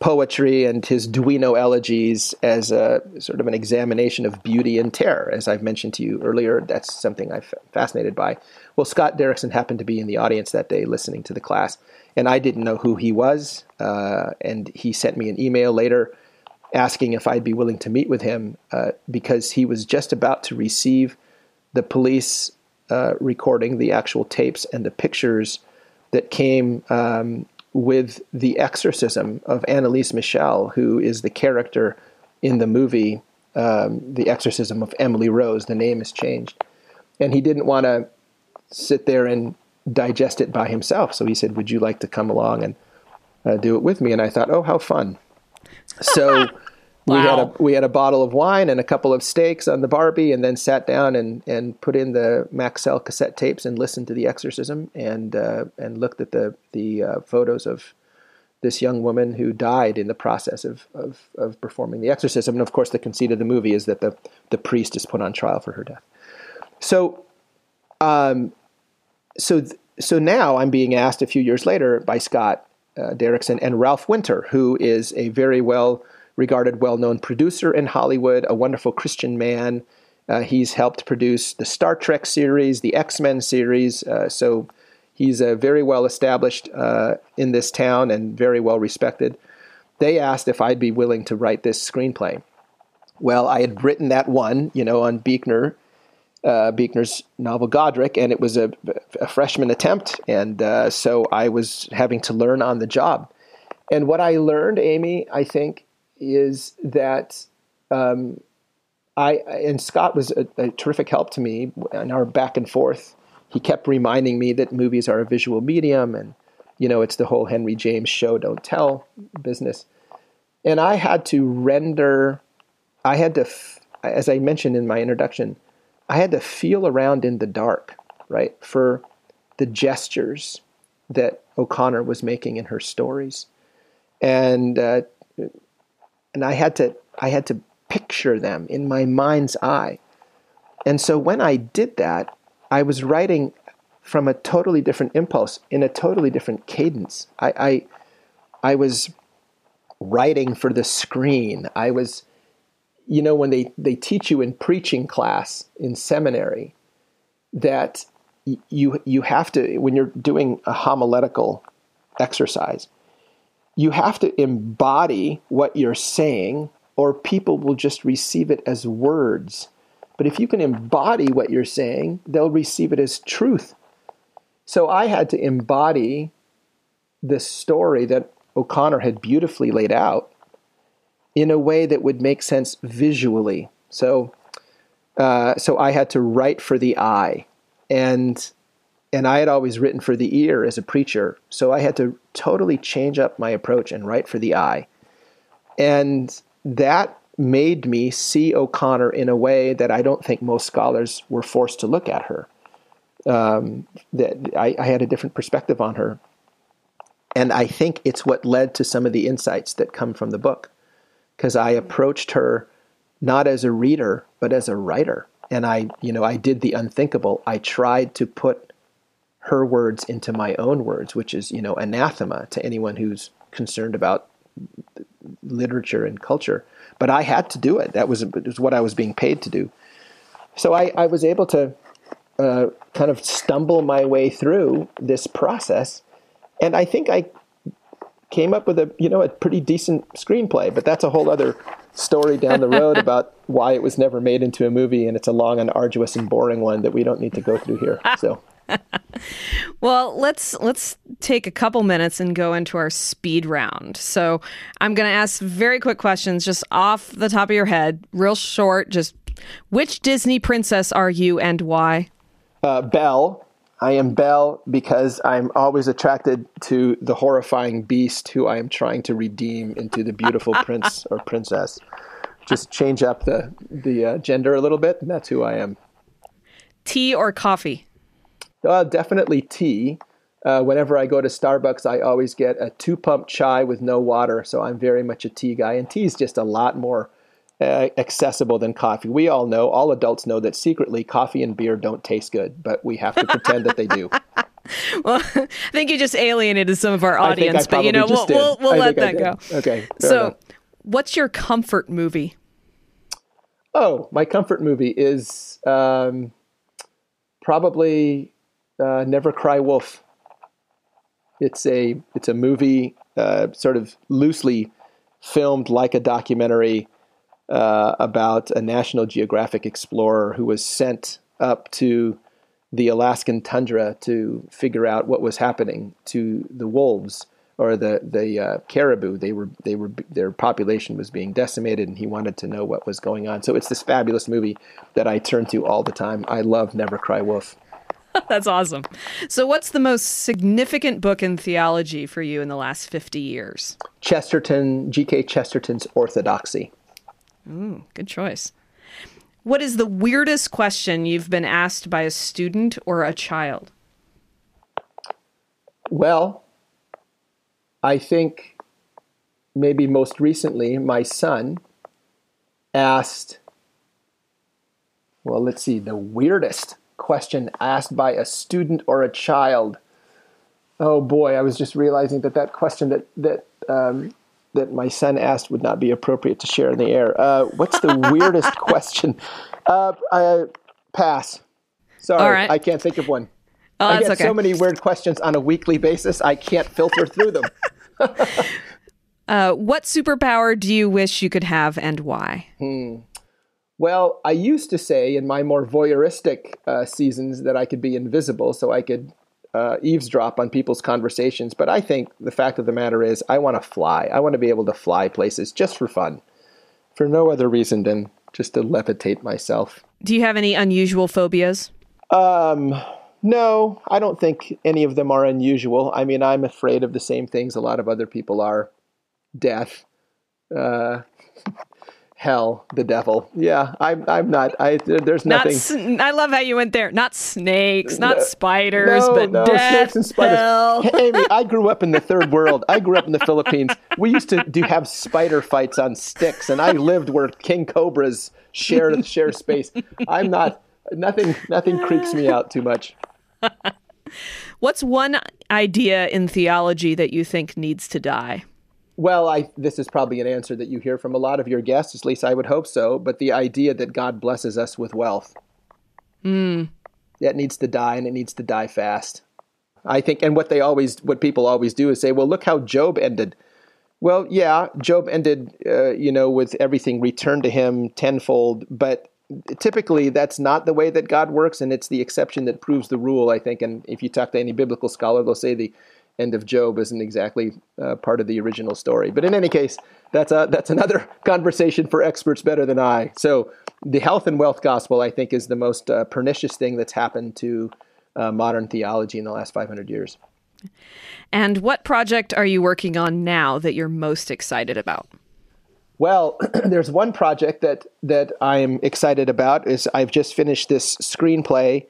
poetry and his Duino elegies as a sort of an examination of beauty and terror. As I've mentioned to you earlier, that's something I'm fascinated by. Well, Scott Derrickson happened to be in the audience that day listening to the class, and I didn't know who he was. Uh, and he sent me an email later asking if I'd be willing to meet with him uh, because he was just about to receive the police uh, recording, the actual tapes and the pictures that came um, with the exorcism of Anneliese Michel, who is the character in the movie um, The Exorcism of Emily Rose. The name has changed. And he didn't want to sit there and digest it by himself. So he said, Would you like to come along and uh, do it with me? And I thought, Oh, how fun. So wow. we had a we had a bottle of wine and a couple of steaks on the Barbie, and then sat down and, and put in the Maxell cassette tapes and listened to the exorcism and uh, and looked at the the uh, photos of this young woman who died in the process of, of, of performing the exorcism. And of course, the conceit of the movie is that the the priest is put on trial for her death. So, um, so th- so now I'm being asked a few years later by Scott uh, Derrickson and Ralph Winter, who is a very well regarded, well known producer in Hollywood, a wonderful Christian man. Uh, he's helped produce the Star Trek series, the X Men series. Uh, so he's a very well established uh, in this town and very well respected. They asked if I'd be willing to write this screenplay. Well, I had written that one, you know, on Buechner, uh, Buechner's novel Godric, and it was a, a freshman attempt, and uh, so I was having to learn on the job. And what I learned, Amy, I think, is that um, I and Scott was a, a, terrific help to me in our back and forth. He kept reminding me that movies are a visual medium, and you know it's the whole Henry James show don't tell business. And I had to render. I had to, as I mentioned in my introduction, I had to feel around in the dark, right, for the gestures that O'Connor was making in her stories, and uh, and I had to I had to picture them in my mind's eye. And so when I did that, I was writing from a totally different impulse in a totally different cadence. I I, I was writing for the screen. I was you know when they, they teach you in preaching class in seminary that you you have to when you're doing a homiletical exercise you have to embody what you're saying, or people will just receive it as words. But if you can embody what you're saying, they'll receive it as truth. So I had to embody the story that O'Connor had beautifully laid out in a way that would make sense visually. So, uh, so I had to write for the eye, and and I had always written for the ear as a preacher, so I had to totally change up my approach and write for the eye. And that made me see O'Connor in a way that I don't think most scholars were forced to look at her. Um, that I, I had a different perspective on her. And I think it's what led to some of the insights that come from the book, because I approached her not as a reader, but as a writer. And I, you know, I did the unthinkable. I tried to put her words into my own words, which is, you know, anathema to anyone who's concerned about literature and culture. But I had to do it. That was, was what I was being paid to do. So I, I was able to uh, kind of stumble my way through this process. And I think I came up with a, you know, a pretty decent screenplay, but that's a whole other story down the road about why it was never made into a movie. And it's a long and arduous and boring one that we don't need to go through here. So well, let's let's take a couple minutes and go into our speed round. So, I'm going to ask very quick questions just off the top of your head, real short, just which Disney princess are you and why? Uh, Belle. I am Belle because I'm always attracted to the horrifying beast who I am trying to redeem into the beautiful prince or princess. Just change up the the uh, gender a little bit, and that's who I am. Tea or coffee? Uh, definitely tea. Uh, whenever I go to Starbucks, I always get a two pump chai with no water. So I'm very much a tea guy. And tea is just a lot more uh, accessible than coffee. We all know, all adults know that secretly coffee and beer don't taste good, but we have to pretend that they do. Well, I think you just alienated some of our audience, but you know, we'll, we'll, we'll let that go. Okay. So, enough. what's your comfort movie? Oh, my comfort movie is um, probably uh, Never Cry Wolf. It's a it's a movie, uh, sort of loosely filmed like a documentary uh, about a National Geographic explorer who was sent up to the Alaskan tundra to figure out what was happening to the wolves or the the uh, caribou. They were they were their population was being decimated, and he wanted to know what was going on. So it's this fabulous movie that I turn to all the time. I love Never Cry Wolf. That's awesome. So, what's the most significant book in theology for you in the last 50 years? Chesterton, G.K. Chesterton's Orthodoxy. Ooh, good choice. What is the weirdest question you've been asked by a student or a child? Well, I think maybe most recently, my son asked, well, let's see, the weirdest question asked by a student or a child. Oh boy, I was just realizing that that question that that um, that my son asked would not be appropriate to share in the air. Uh, what's the weirdest question? Uh, I, pass. Sorry, I can't think of one. Oh, I get okay. so many weird questions on a weekly basis. I can't filter through them. uh, what superpower do you wish you could have and why? Hmm. Well, I used to say in my more voyeuristic uh, seasons that I could be invisible so I could uh, eavesdrop on people's conversations. But I think the fact of the matter is, I want to fly. I want to be able to fly places just for fun, for no other reason than just to levitate myself. Do you have any unusual phobias? Um, no, I don't think any of them are unusual. I mean, I'm afraid of the same things a lot of other people are death, uh, hell, the devil. Yeah, I'm. I'm not. I. There's Not nothing. s- I love how you went there. Not snakes, not spiders, no, but no, death, snakes and spiders. hell. Hey, Amy, I grew up in the third world. I grew up in the Philippines. We used to do have spider fights on sticks, and I lived where king cobras share share space. I'm not. Nothing. Nothing creeps me out too much. What's one idea in theology that you think needs to die? Well, I, this is probably an answer that you hear from a lot of your guests, at least I would hope so. But the idea that God blesses us with wealth, that needs to die, and it needs to die fast. I think, and what they always, what people always do is say, "Well, look how Job ended." Well, yeah, Job ended, uh, you know, with everything returned to him tenfold, but typically that's not the way that God works, and it's the exception that proves the rule. I think, and if you talk to any biblical scholar, they'll say the end of Job isn't exactly uh, part of the original story. But in any case, that's a, that's another conversation for experts better than I. So the health and wealth gospel, I think, is the most uh, pernicious thing that's happened to uh, modern theology in the last 500 years. And what project are you working on now that you're most excited about? Well, there's one project that that I am excited about. Is I've just finished this screenplay,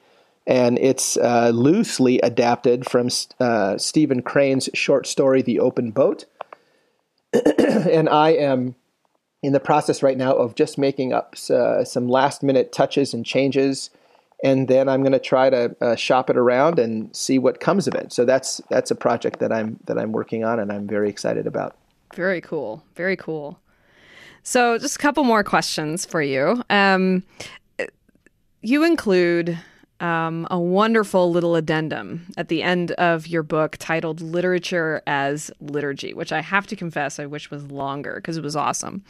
and it's uh, loosely adapted from uh, Stephen Crane's short story, "The Open Boat." and I am in the process right now of just making up uh, some last minute touches and changes, and then I'm going to try to uh, shop it around and see what comes of it. So that's that's a project that I'm that I'm working on, and I'm very excited about. Very cool. Very cool. So, just a couple more questions for you. Um, you include um, a wonderful little addendum at the end of your book titled Literature as Liturgy, which I have to confess I wish was longer because it was awesome.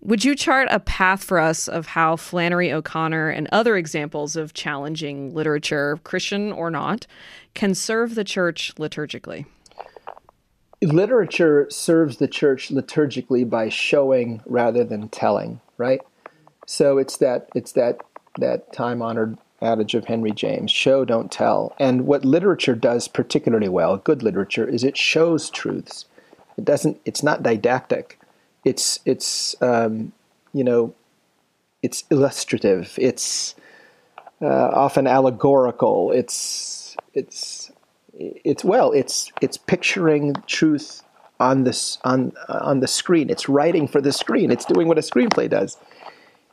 Would you chart a path for us of how Flannery O'Connor and other examples of challenging literature, Christian or not, can serve the church liturgically? Literature serves the church liturgically by showing rather than telling, right? So it's that it's that that time honored adage of Henry James show, don't tell. And what literature does particularly well, good literature, is it shows truths. It doesn't, it's not didactic. It's, it's um, you know, it's illustrative. It's uh, often allegorical. It's, it's, it's well, it's, it's picturing truth on this on on the screen. It's writing for the screen. It's doing what a screenplay does.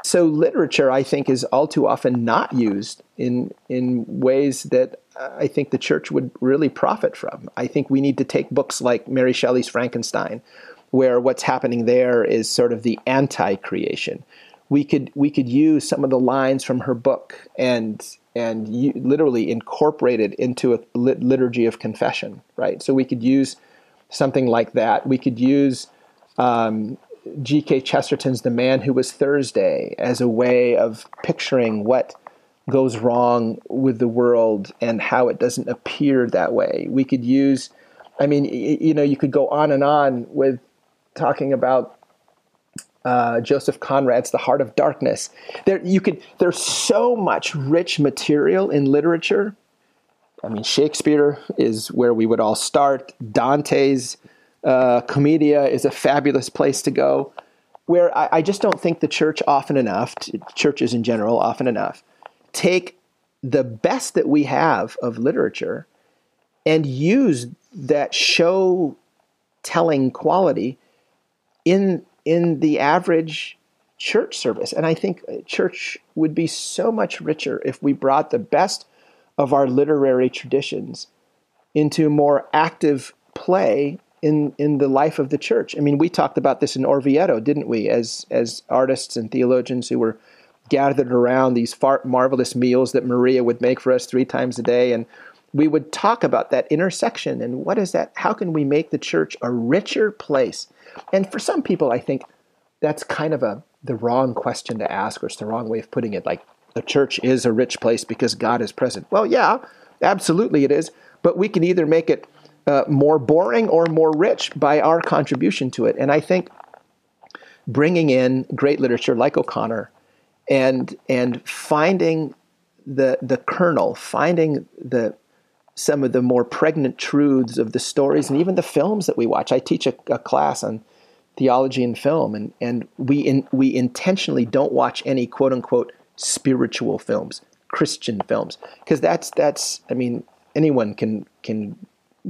So literature, I think, is all too often not used in in ways that I think the church would really profit from. I think we need to take books like Mary Shelley's Frankenstein, where what's happening there is sort of the anti-creation. We could we could use some of the lines from her book and and you, literally incorporate it into a liturgy of confession, right? So we could use something like that. We could use um, G.K. Chesterton's The Man Who Was Thursday as a way of picturing what goes wrong with the world and how it doesn't appear that way. We could use, I mean, you know, you could go on and on with talking about uh, Joseph Conrad's The Heart of Darkness. There, you could. There's so much rich material in literature. I mean, Shakespeare is where we would all start. Dante's uh, Commedia is a fabulous place to go. Where I, I just don't think the church often enough, churches in general, often enough, take the best that we have of literature and use that show telling quality in in the average church service. And I think church would be so much richer if we brought the best of our literary traditions into more active play in in the life of the church. I mean, we talked about this in Orvieto, didn't we? As as artists and theologians who were gathered around these far, marvelous meals that Maria would make for us three times a day, and we would talk about that intersection and what is that? How can we make the church a richer place? And for some people, I think that's kind of a the wrong question to ask, or it's the wrong way of putting it. Like the church is a rich place because God is present. Well, yeah, absolutely it is. But we can either make it uh, more boring or more rich by our contribution to it. And I think bringing in great literature like O'Connor and and finding the the kernel, finding the some of the more pregnant truths of the stories and even the films that we watch. I teach a, a class on theology and film, and and we in, we intentionally don't watch any quote unquote spiritual films, Christian films, because that's that's I mean anyone can can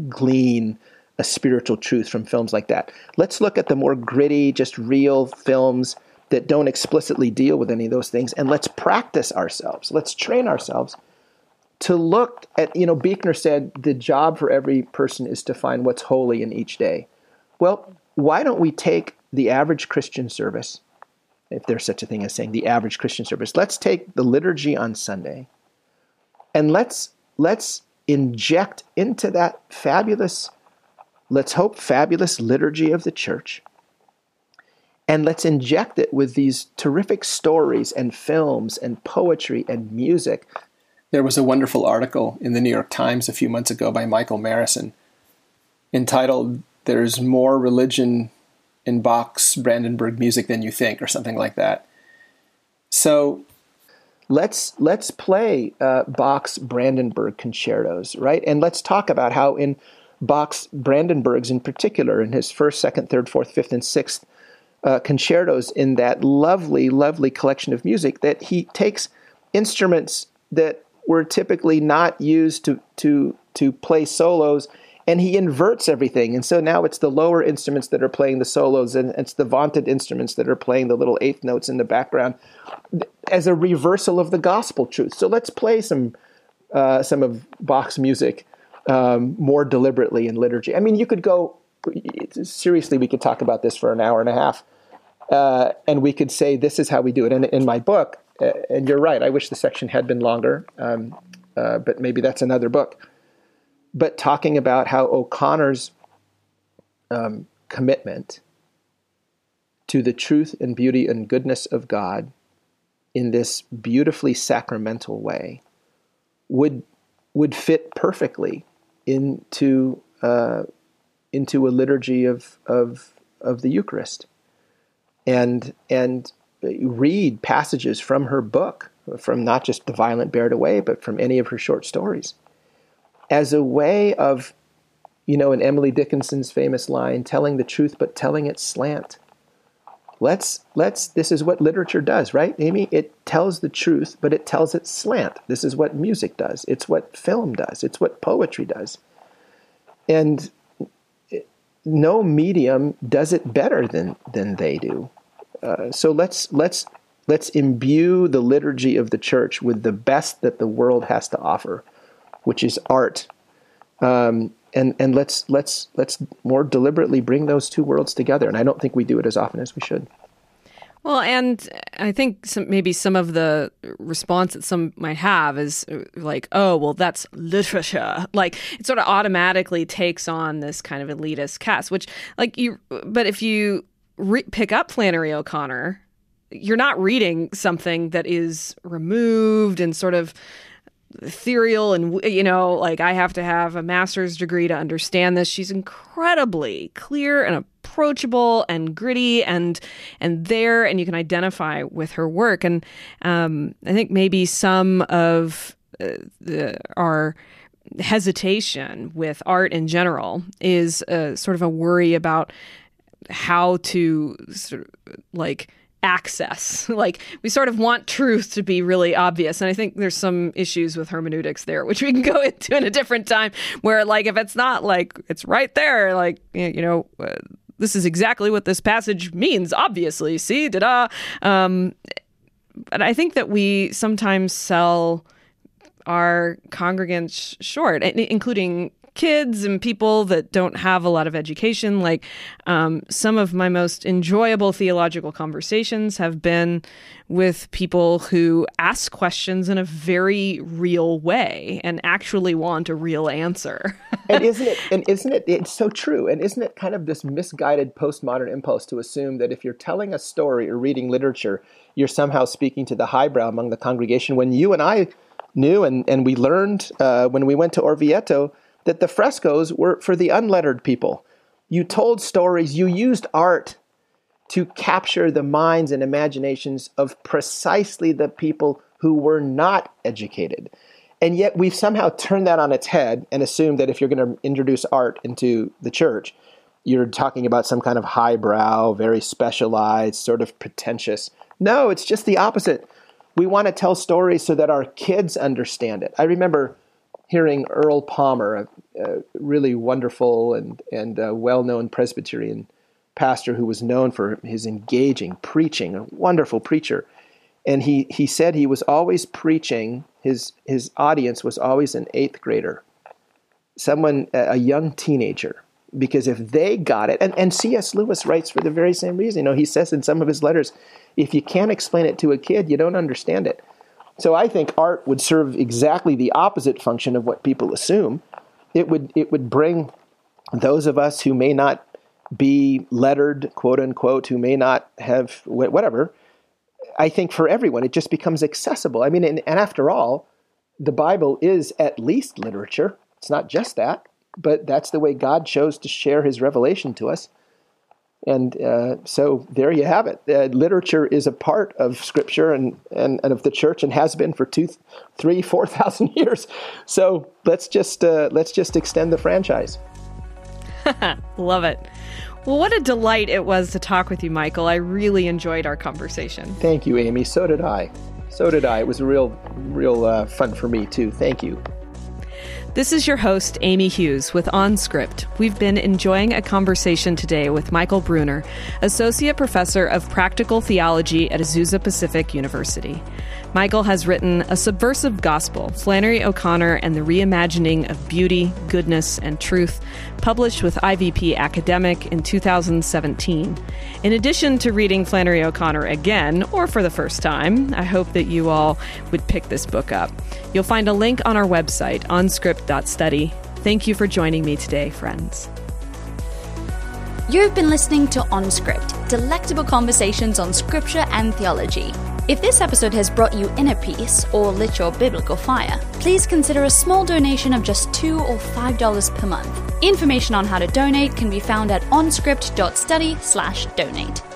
glean a spiritual truth from films like that. Let's look at the more gritty, just real films that don't explicitly deal with any of those things, and let's practice ourselves. Let's train ourselves to look at, you know, Buechner said the job for every person is to find what's holy in each day. Well, why don't we take the average Christian service, if there's such a thing as saying the average Christian service, let's take the liturgy on Sunday and let's let's inject into that fabulous, let's hope, fabulous liturgy of the church. And let's inject it with these terrific stories and films and poetry and music. There was a wonderful article in the New York Times a few months ago by Michael Marissen entitled There's More Religion in Bach's Brandenburg Music Than You Think, or something like that. So let's let's play uh, Bach's Brandenburg concertos, right? And let's talk about how in Bach's Brandenburgs, in particular, in his first, second, third, fourth, fifth, and sixth uh, concertos, in that lovely, lovely collection of music, that he takes instruments that were typically not used to to to play solos and he inverts everything. And so now it's the lower instruments that are playing the solos, and it's the vaunted instruments that are playing the little eighth notes in the background, as a reversal of the gospel truth. So let's play some uh, some of Bach's music um, more deliberately in liturgy. I mean, you could go seriously. We could talk about this for an hour and a half, uh, and we could say this is how we do it. And in my book, uh, and you're right. I wish the section had been longer. Um, uh, but maybe that's another book. But talking about how O'Connor's um, commitment to the truth and beauty and goodness of God in this beautifully sacramental way would would fit perfectly into uh, into a liturgy of of of the Eucharist, and and read passages from her book, from not just The Violent Bear It Away, but from any of her short stories, as a way of, you know, in Emily Dickinson's famous line, telling the truth but telling it slant. Let's let's this is what literature does, right, Amy? It tells the truth, but it tells it slant. This is what music does. It's what film does. It's what poetry does. And no medium does it better than than they do. Uh, so let's let's let's imbue the liturgy of the church with the best that the world has to offer, which is art. Um, and and let's let's let's more deliberately bring those two worlds together. And I don't think we do it as often as we should. Well, and I think some, maybe some of the response that some might have is uh, like, oh, well, that's literature. Like it sort of automatically takes on this kind of elitist cast, which, like, you, but if you re- pick up Flannery O'Connor, you're not reading something that is removed and sort of ethereal and you know like i have to have a master's degree to understand this. She's incredibly clear and approachable and gritty and and there and you can identify with her work. And um, i think maybe some of uh, the, our hesitation with art in general is uh, sort of a worry about how to sort of like access. like we sort of want truth to be really obvious. And I think there's some issues with hermeneutics there, which we can go into in a different time where like if it's not like it's right there, like, you know, uh, this is exactly what this passage means, obviously. See, da da. Um, but I think that we sometimes sell our congregants short, including kids and people that don't have a lot of education. Like um, some of my most enjoyable theological conversations have been with people who ask questions in a very real way and actually want a real answer. and isn't it? And isn't it? It's so true. And isn't it kind of this misguided postmodern impulse to assume that if you're telling a story or reading literature, you're somehow speaking to the highbrow among the congregation? When you and I knew and, and we learned uh, when we went to Orvieto that the frescoes were for the unlettered people. You told stories, you used art to capture the minds and imaginations of precisely the people who were not educated. And yet we've somehow turned that on its head and assumed that if you're going to introduce art into the church, you're talking about some kind of highbrow, very specialized, sort of pretentious. No, it's just the opposite. We want to tell stories so that our kids understand it. I remember hearing Earl Palmer, a, a really wonderful and, and uh, well known Presbyterian pastor who was known for his engaging preaching, a wonderful preacher. And he, he said he was always preaching, his, his audience was always an eighth grader, someone, a young teenager. Because if they got it, and, and C.S. Lewis writes for the very same reason. You know, he says in some of his letters, if you can't explain it to a kid, you don't understand it. So I think art would serve exactly the opposite function of what people assume. It would it would bring those of us who may not be lettered, quote unquote, who may not have whatever. I think for everyone, it just becomes accessible. I mean, and, and after all, the Bible is at least literature. It's not just that, but that's the way God chose to share His revelation to us. And uh, so there you have it. Uh, literature is a part of Scripture and, and, and of the church, and has been for two, three, four thousand years. So let's just uh, let's just extend the franchise. Love it. Well, what a delight it was to talk with you, Michael. I really enjoyed our conversation. Thank you, Amy. So did I. So did I. It was a real, real uh, fun for me too. Thank you. This is your host, Amy Hughes, with OnScript. We've been enjoying a conversation today with Michael Bruner, Associate Professor of Practical Theology at Azusa Pacific University. Michael has written A Subversive Gospel Flannery O'Connor and the Reimagining of Beauty, Goodness, and Truth, published with IVP Academic in 2017. In addition to reading Flannery O'Connor again, or for the first time, I hope that you all would pick this book up. You'll find a link on our website, onscript.study. Thank you for joining me today, friends. You've been listening to OnScript, delectable conversations on scripture and theology. If this episode has brought you inner peace or lit your biblical fire, please consider a small donation of just 2 or $5 per month. Information on how to donate can be found at onscript.study/donate.